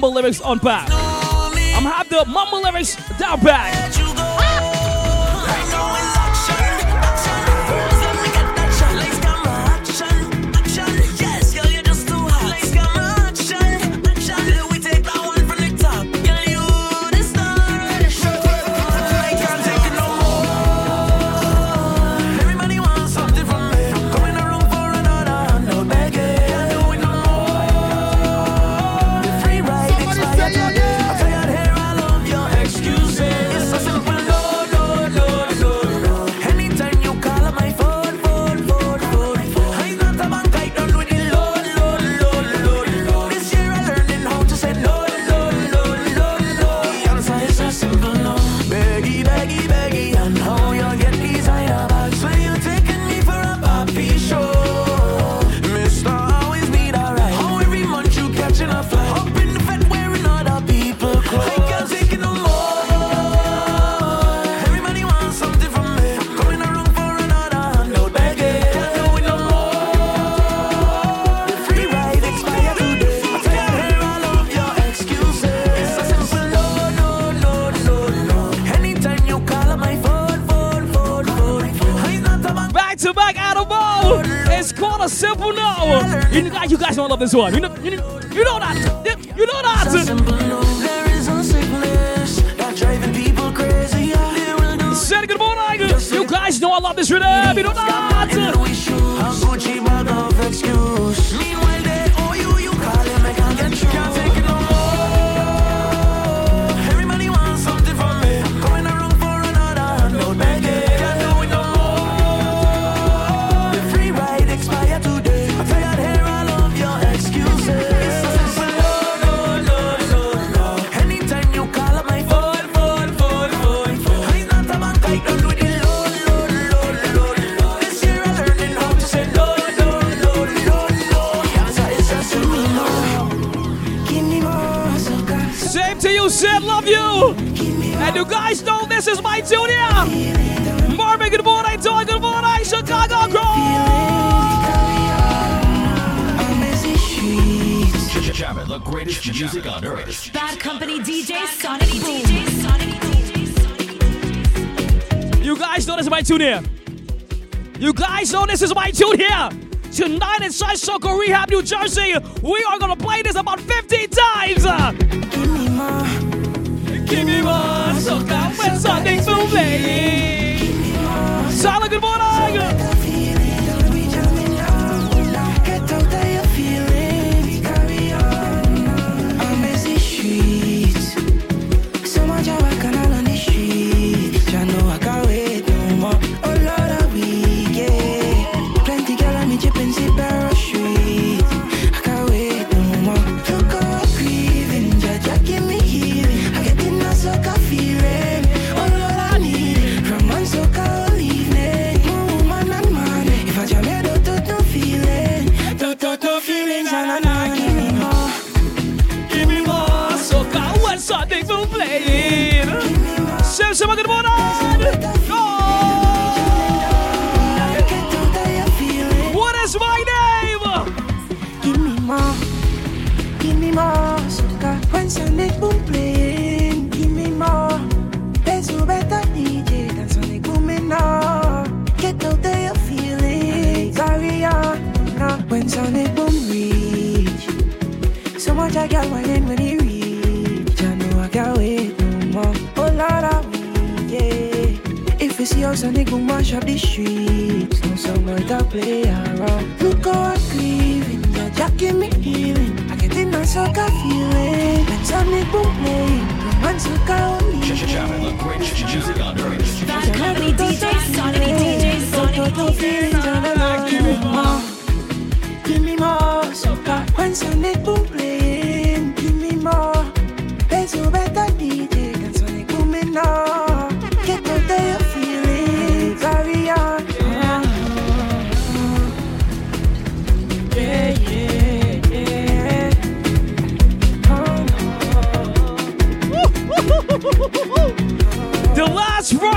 mumble lyrics on back. I'm have the mumble lyrics down back. You love this one. You know, you know, you know that. You, know that. There is a sickness that driving people crazy. They will do Say good morning. You guys know I love this rhythm. You know guys know this is my tune here. Marvin, good morning. Toy, good morning. Chicago, Jamming the greatest music on earth. Bad Company DJ Sonic Boom. You guys know this is my tune here. You guys know this is my tune here. Tonight inside Soca Rehab, New Jersey, we are gonna play this about 15 times. Give me more. Give me more. Soca when Sonic Boom playing. Solid, good morning. Get yeah. If you see how Sonic Boom mash up the streets, no song boy to play around. Look how I'm grieving, yeah, Jack give me healing. I get in a sucker feeling. When Sonic Boom playing, romance sucker only. Jamming the greatest music on earth. Bad Company DJ Sonic DJ Sonic Give me more, give me more, soca when Sonic Boom playing.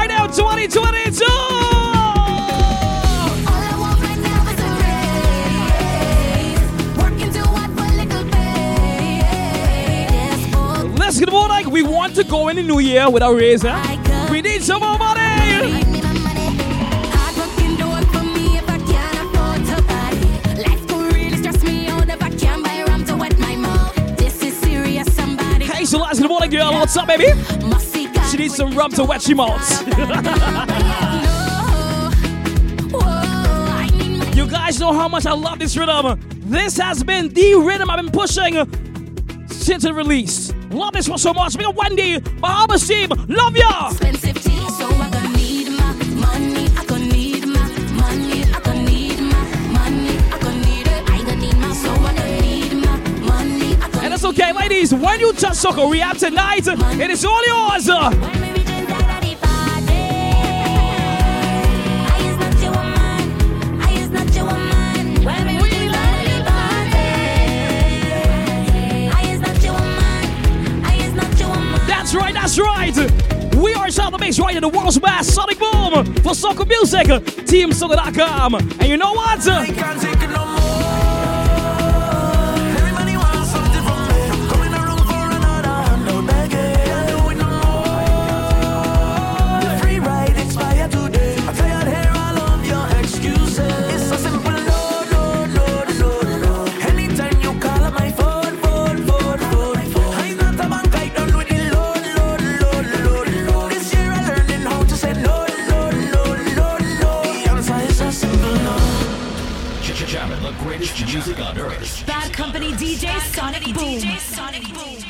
Friday of 2022. Let's get morning. We want to go in the new year with our raise? We need some more money. Hey, so last good morning, girl. What's up, baby? Some rum to wet she mouth. *laughs* you guys know how much I love this rhythm. This has been the rhythm I've been pushing since it released. Love this one so much. Big up Wendy, Bahamas team. Love ya. Ladies. When you touch Soca Rehab tonight, it is all yours. That's right, that's right. We are South Mix right in the world's best Sonic Boom for soca music, TeamSoca.com. And you know what? DJ Sonic Boom.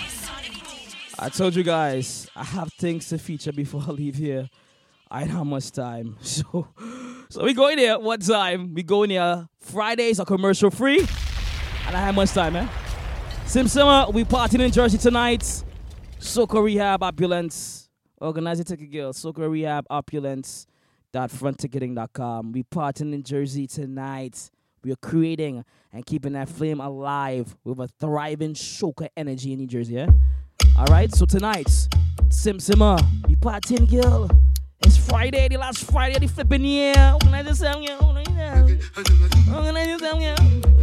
I told you guys I have things to feature before *laughs* I leave here. I don't have much time, *laughs* so so we go in here one time. We go in here. Fridays are commercial free, and I have much time, man. Sim Simmer, we partying in Jersey tonight. Soca Rehab Opulence. Organize your ticket, girl. Soca Rehab Opulence. Dot frontticketing.com. We partying in Jersey tonight. We are creating and keeping that flame alive with a thriving soca energy in New Jersey, yeah? All right, so tonight, Sim Simmer, we partying, girl. It's Friday, the last Friday the flipping year. Organize yourself, girl. Organize yourself. Organize yourself, girl.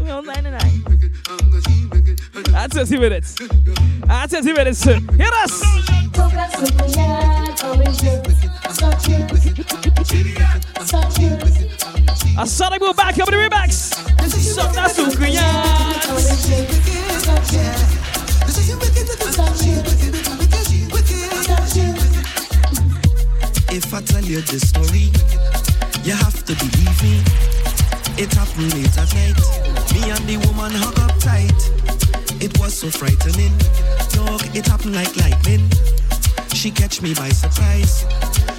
We're online tonight. That's 20 minutes. That's 20 minutes. Hit us! I saw them go back up in the remix. Soca If I tell you the story, you have to believe me. It happened late at night. Me and the woman hug up tight. It was so frightening. Dog, it happened like lightning. She catch me by surprise.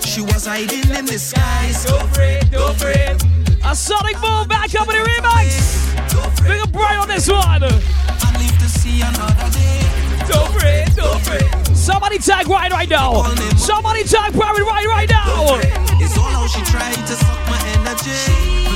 She was hiding in the skies. Don't fret, don't fret. A Sonic Boom back up in the remix. Big up Brian on this one. I live to see another day. Somebody tag Ryan right now. Somebody tag right right now. It's all how she tried to suck my energy.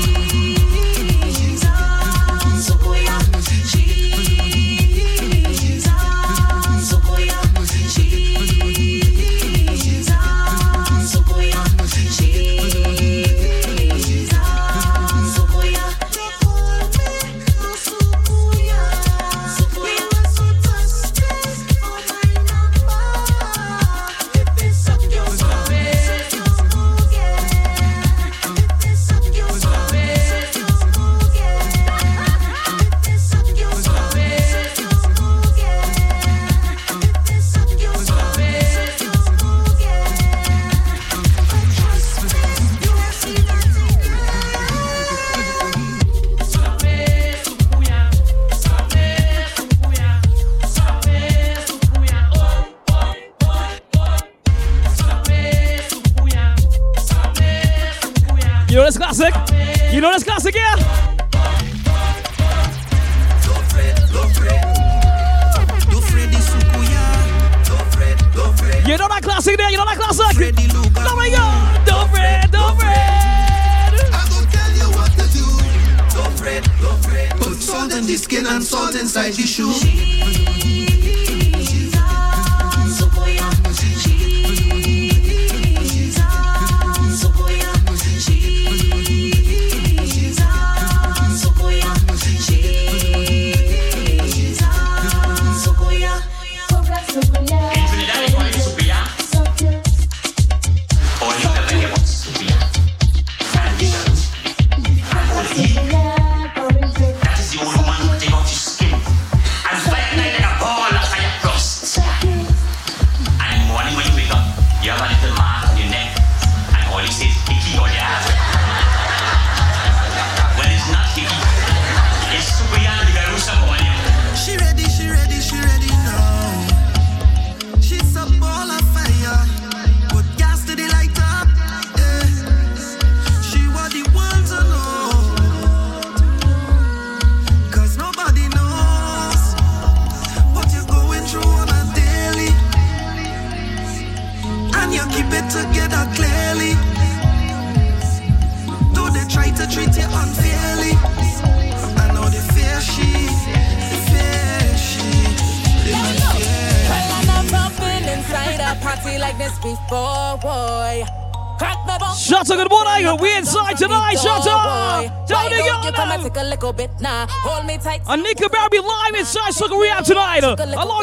Anika Berry live inside Soca Rehab tonight. Alongside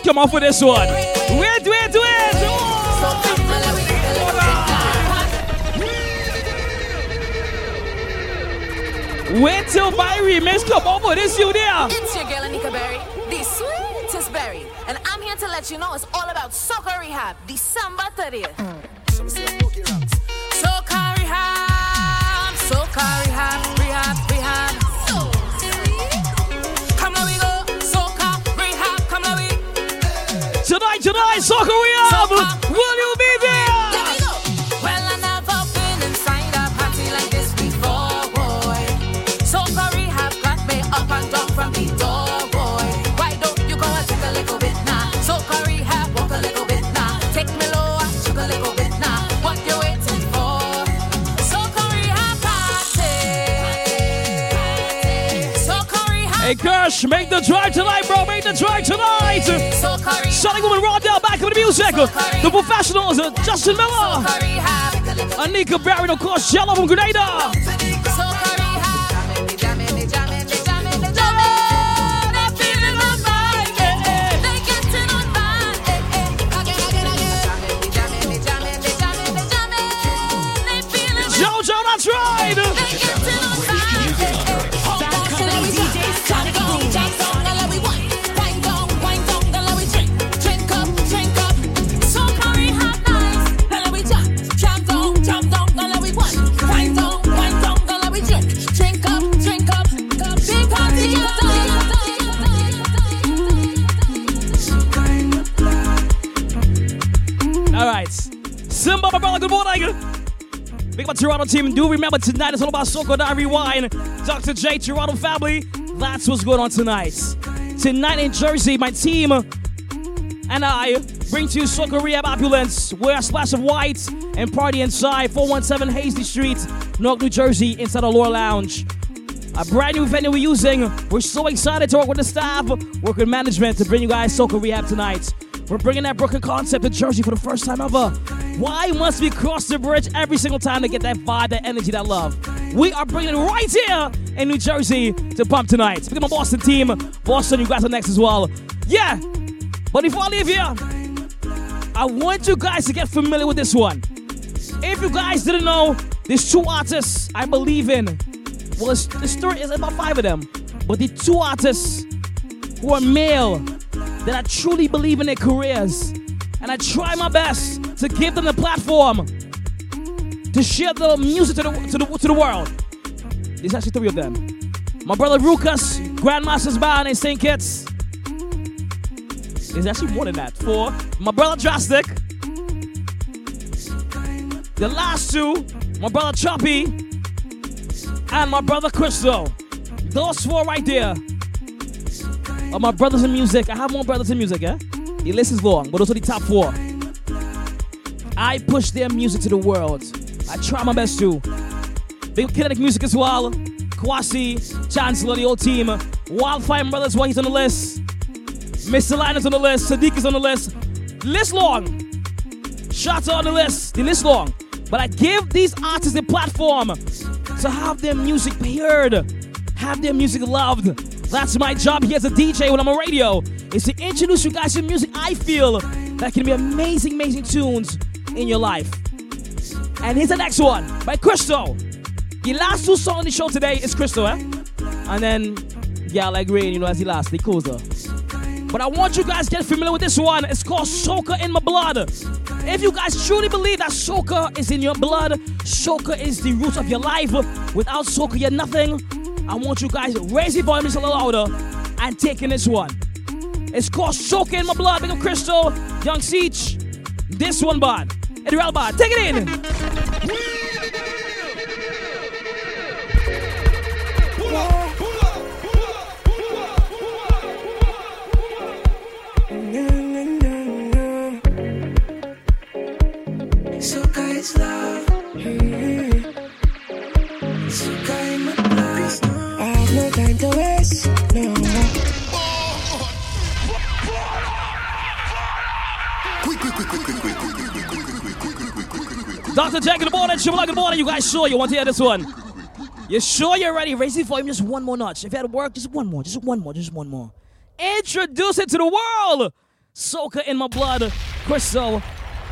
remix come off with this one. Wait, wait, wait. Wait till my remix come with this you there. It's your girl Anika Berry, the sweetest berry, and I'm here to let you know it's all about Soca Rehab, December 30th. Music. The professionals, Justin Miller. Anika Berry, of course, Jello from Grenada. Team. Do remember tonight is all about Soca or Die Rewind. Dr. J, Toronto family. That's what's going on tonight. Tonight in Jersey, my team and I bring to you Soca Rehab Opulence. Wear a splash of white and party inside 417 Hazy Street, Newark, New Jersey, inside the Allure Lounge. A brand new venue we're using. We're so excited to work with the staff, work with management to bring you guys Soccer Rehab tonight. We're bringing that Brooklyn concept to Jersey for the first time ever. Why must we cross the bridge every single time to get that vibe, that energy, that love? We are bringing it right here in New Jersey to pump tonight. Speaking of Boston team, Boston, you guys are next as well. Yeah, but before I leave here, I want you guys to get familiar with this one. If you guys didn't know, there's two artists I believe in. Well, the story is about five of them, but the two artists who are male that I truly believe in their careers, and I try my best to give them the platform to share the music to the to the, to the world. There's actually three of them. My brother Rukas, Grandmaster's Band in St. Kitts. There's actually more than that. Four. My brother Drastic. The last two, my brother Choppy and my brother Crystal. Those four right there are my brothers in music. I have more brothers in music, yeah? The list is long, but are the top four. I push their music to the world. I try my best to. Big Kinetic Music as well. Kwasi, Chancellor, the old team. Wildfire Brothers, well, he's on the list. Mr. Linus on the list. Sadiq is on the list. List long. Shots on the list. The list long. But I give these artists a platform to have their music heard, have their music loved. That's my job here as a DJ when I'm on radio, is to introduce you guys to music I feel that can be amazing, amazing tunes in your life. And here's the next one by Crystal. The last two songs on the show today is Crystal, eh? And then, yeah, like rain, you know, as the last, the closer. But I want you guys to get familiar with this one. It's called Soca in My Blood. If you guys truly believe that soca is in your blood, soca is the root of your life, without soca you're nothing, I want you guys raise your volume a little louder and take in this one. It's called Soca in My Blood. Big up Crystal, Young Siege. This one, bud. Eddie Bad. Take it in. Dr. Jack, good morning. Shimla, good morning. You guys sure you want to hear this one? You sure you're ready? Raise the volume just one more notch. If you had work, just one more, just one more, just one more. Introduce it to the world. Soca in my blood. Crystal,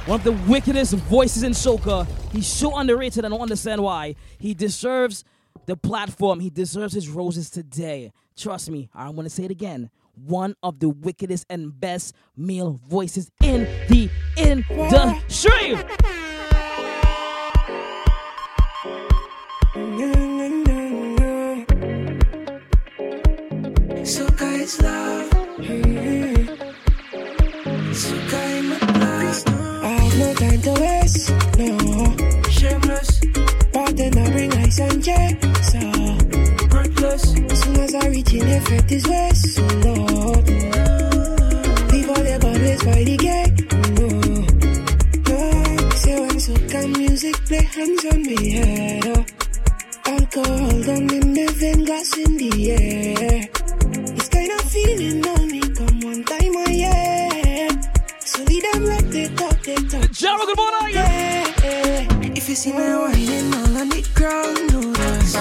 one of the wickedest voices in soca. He's so underrated. I don't understand why. He deserves the platform. He deserves his roses today. Trust me, I'm to say it again. One of the wickedest and best male voices in the industry. Have no. Shameless. But then I bring ice and jet. So. Reckless. As soon as I reach in, the effect is west. So Lord. All your bodies by the gate. No. No. Say when soca music play hands on me head. Oh. Alcohol down in the vein, glass in the air. This kind of feeling only come one time oh, a year. So lead them like they talk. Good morning. If you see me whining all on the ground, know that's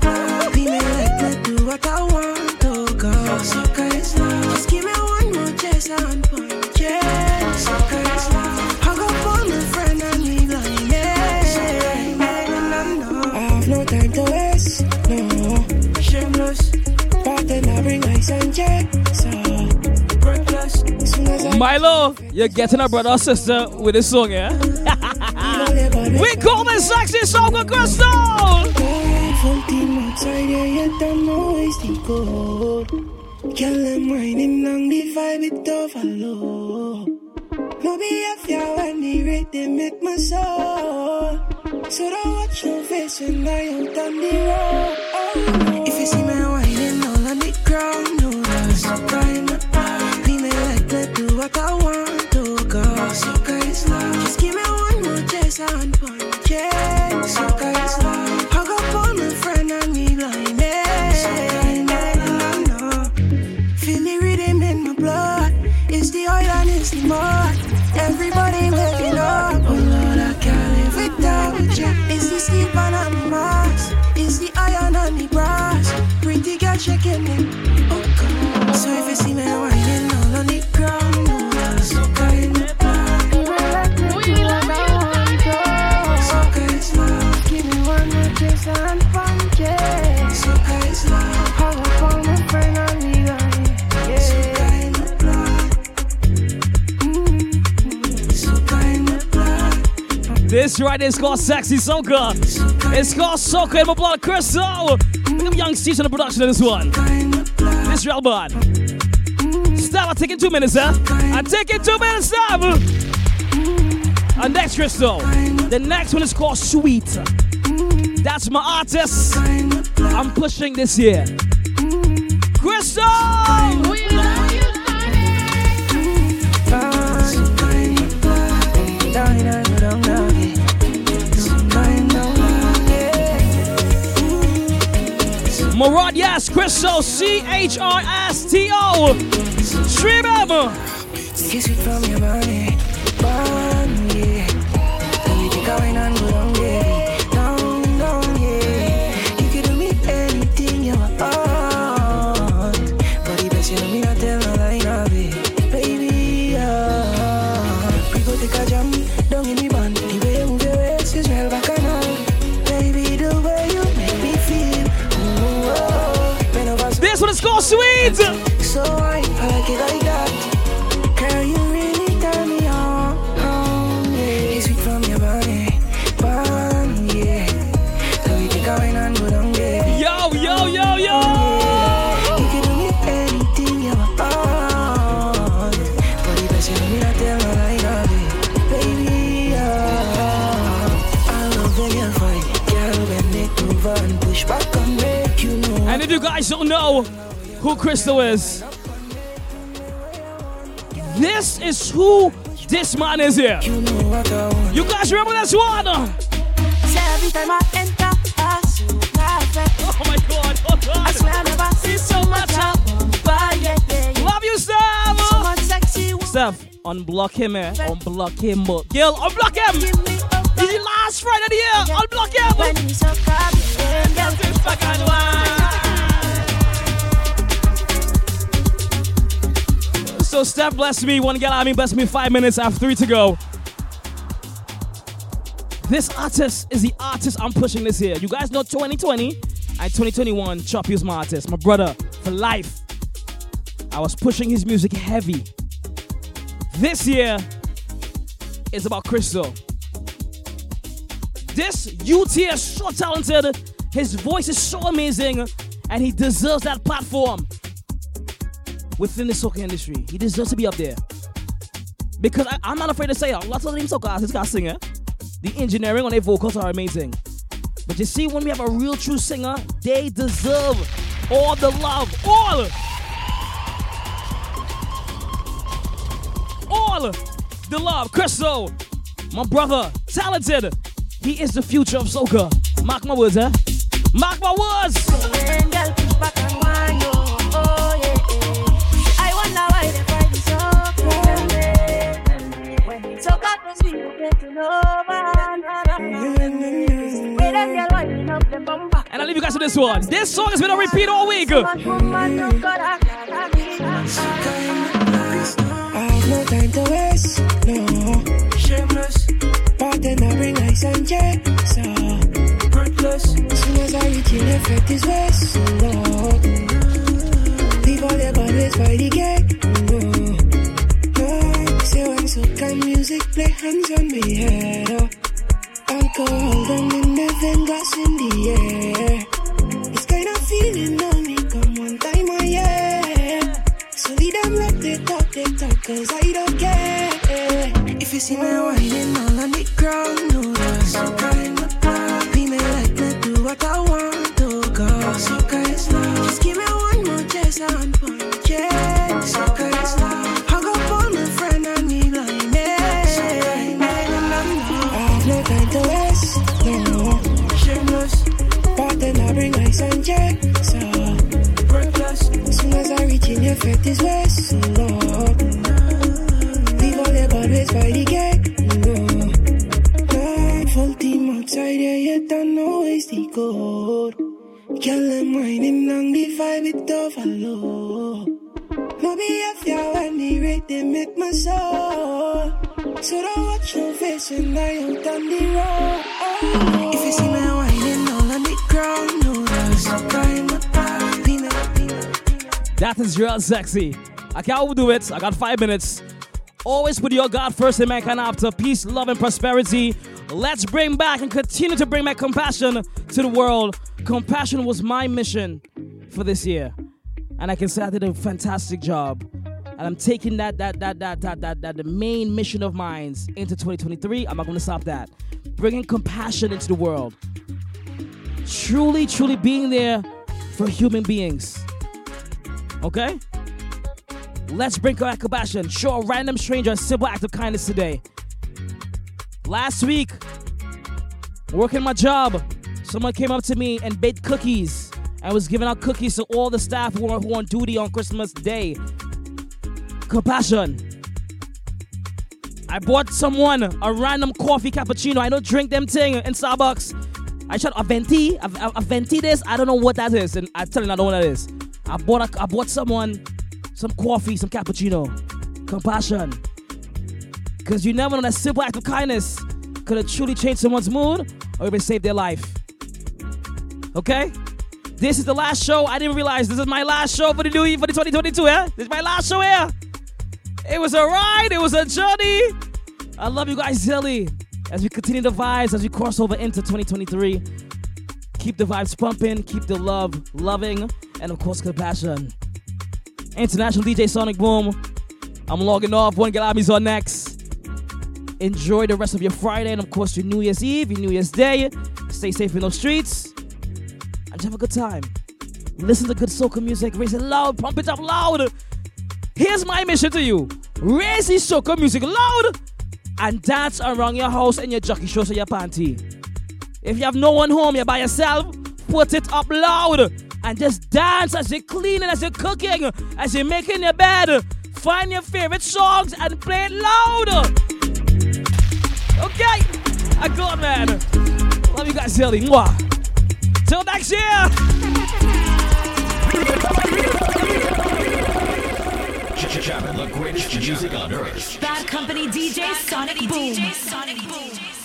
blood. Be me like me do what I want to go. Soca is love. Just give me one more chance and punch. Yeah. Soca is love. Hug up on my friend and me yeah. I have no time to waste. No. Shameless. But then I bring ice and jet. Milo, you're getting a brother or sister with this song, yeah? *laughs* we call this sexy song with Crystal! Girl, them whining along the vibe, it overload. No behavior when the make my soul. So don't watch no face when I out on the road. Oh. If you see me whining me what I want to go. Soca is love. Just give me one more chance and punch, yeah. Soca is love. Hug up on my friend and me like, yeah. No. Feel the rhythm in my blood. It's the oil and it's the mud. Everybody waking up. Oh Lord, I can't live without you. It's the sleep and the mask. It's the iron and the brass. Pretty girl shaking it. Oh God. So if you see me whining all on the ground, This right is called Sexy Soca. It's called Soca in my blood, Crystal. Young Steve on the production of this one. This real bad. Stop, I'm taking two minutes, huh? I'm taking two minutes, stop. And next, Crystal. The next one is called Sweet. That's my artist. I'm pushing this year. Murad, yes, Crystal, C H R S T O. Stream him. needs it. So I like it like that. Girl, you really turn me on. on yeah. Sweet from your body. Bun, yeah. So you think I went and go down, yeah. Yo, yo, yo, yo. Oh, yeah. You can do me anything you want. But me, tell. Baby. I love when you're. Girl, when they move push back on me, you know. And if you guys don't know, who Crystal is, this is who this man is here. You guys remember this one? Oh my god, oh god. I swear I never see so much help. But yeah, yeah, yeah. Love you, Steph. So much sexy. Steph, unblock him, eh? Unblock him, but girl, unblock him. This is the last Friday of the year. Unblock him. So Steph blessed me, one girl I mean bless me five minutes, I have three to go. This artist is the artist I'm pushing this year. You guys know 2020 and 2021, Chop is my artist, my brother for life. I was pushing his music heavy. This year is about Crystal. This UT is so talented, his voice is so amazing, and he deserves that platform within the soca industry. He deserves to be up there. Because I, am not afraid to say it. Lots of them soca artists got singer. The engineering on their vocals are amazing. But you see, when we have a real true singer, they deserve all the love. All! All the love. Crystal, my brother, talented. He is the future of soca. Mark my words, eh? Mark my words! And I'll leave you guys with this one. This song has been a repeat all week. No time to waste, no. Shameless. But then I bring ice and so. Soon as I reach in, effect your bodies by the gate, hands on me head, Real sexy. I can't overdo it. I got five minutes. Always put your God first and mankind after. Peace, love, and prosperity. Let's bring back and continue to bring back compassion to the world. Compassion was my mission for this year. And I can say I did a fantastic job. And I'm taking that that that that that that, that the main mission of mine into 2023. I'm not gonna stop that. Bringing compassion into the world. Truly, truly being there for human beings. Okay? Let's bring back compassion. Show a random stranger a simple act of kindness today. Last week, working my job, someone came up to me and baked cookies. I was giving out cookies to all the staff who are, who on duty on Christmas Day. Compassion. I bought someone a random coffee cappuccino. I don't drink them thing in Starbucks. I tried a venti, a, a, a venti this. I don't know what that is, and I tell you, I don't know what that is. I bought a, I bought someone some coffee, some cappuccino. Compassion. Because you never know that simple act of kindness could have truly changed someone's mood or even saved their life. Okay? This is the last show. I didn't realize this is my last show for the new year for the 2022, yeah? This is my last show here. It was a ride, it was a journey. I love you guys silly. As we continue the vibes, as we cross over into 2023. Keep the vibes pumping, keep the love loving, and of course compassion. International DJ Sonic Boom. I'm logging off. One Galami's on next. Enjoy the rest of your Friday and of course your New Year's Eve, your New Year's Day. Stay safe in those streets. And have a good time. Listen to good soca music, raise it loud, pump it up loud. Here's my mission to you raise the soca music loud and dance around your house and your jockey shows or your panty. If you have no one home, you're by yourself, put it up loud and just dance as you're cleaning, as you're cooking, as you're making your bed. Find your favorite songs and play it loud. Okay, I got man. Love you guys, Silly. Mwah. Till next year. Jamming the greatest music on earth. Bad Company DJ Sonic Boom.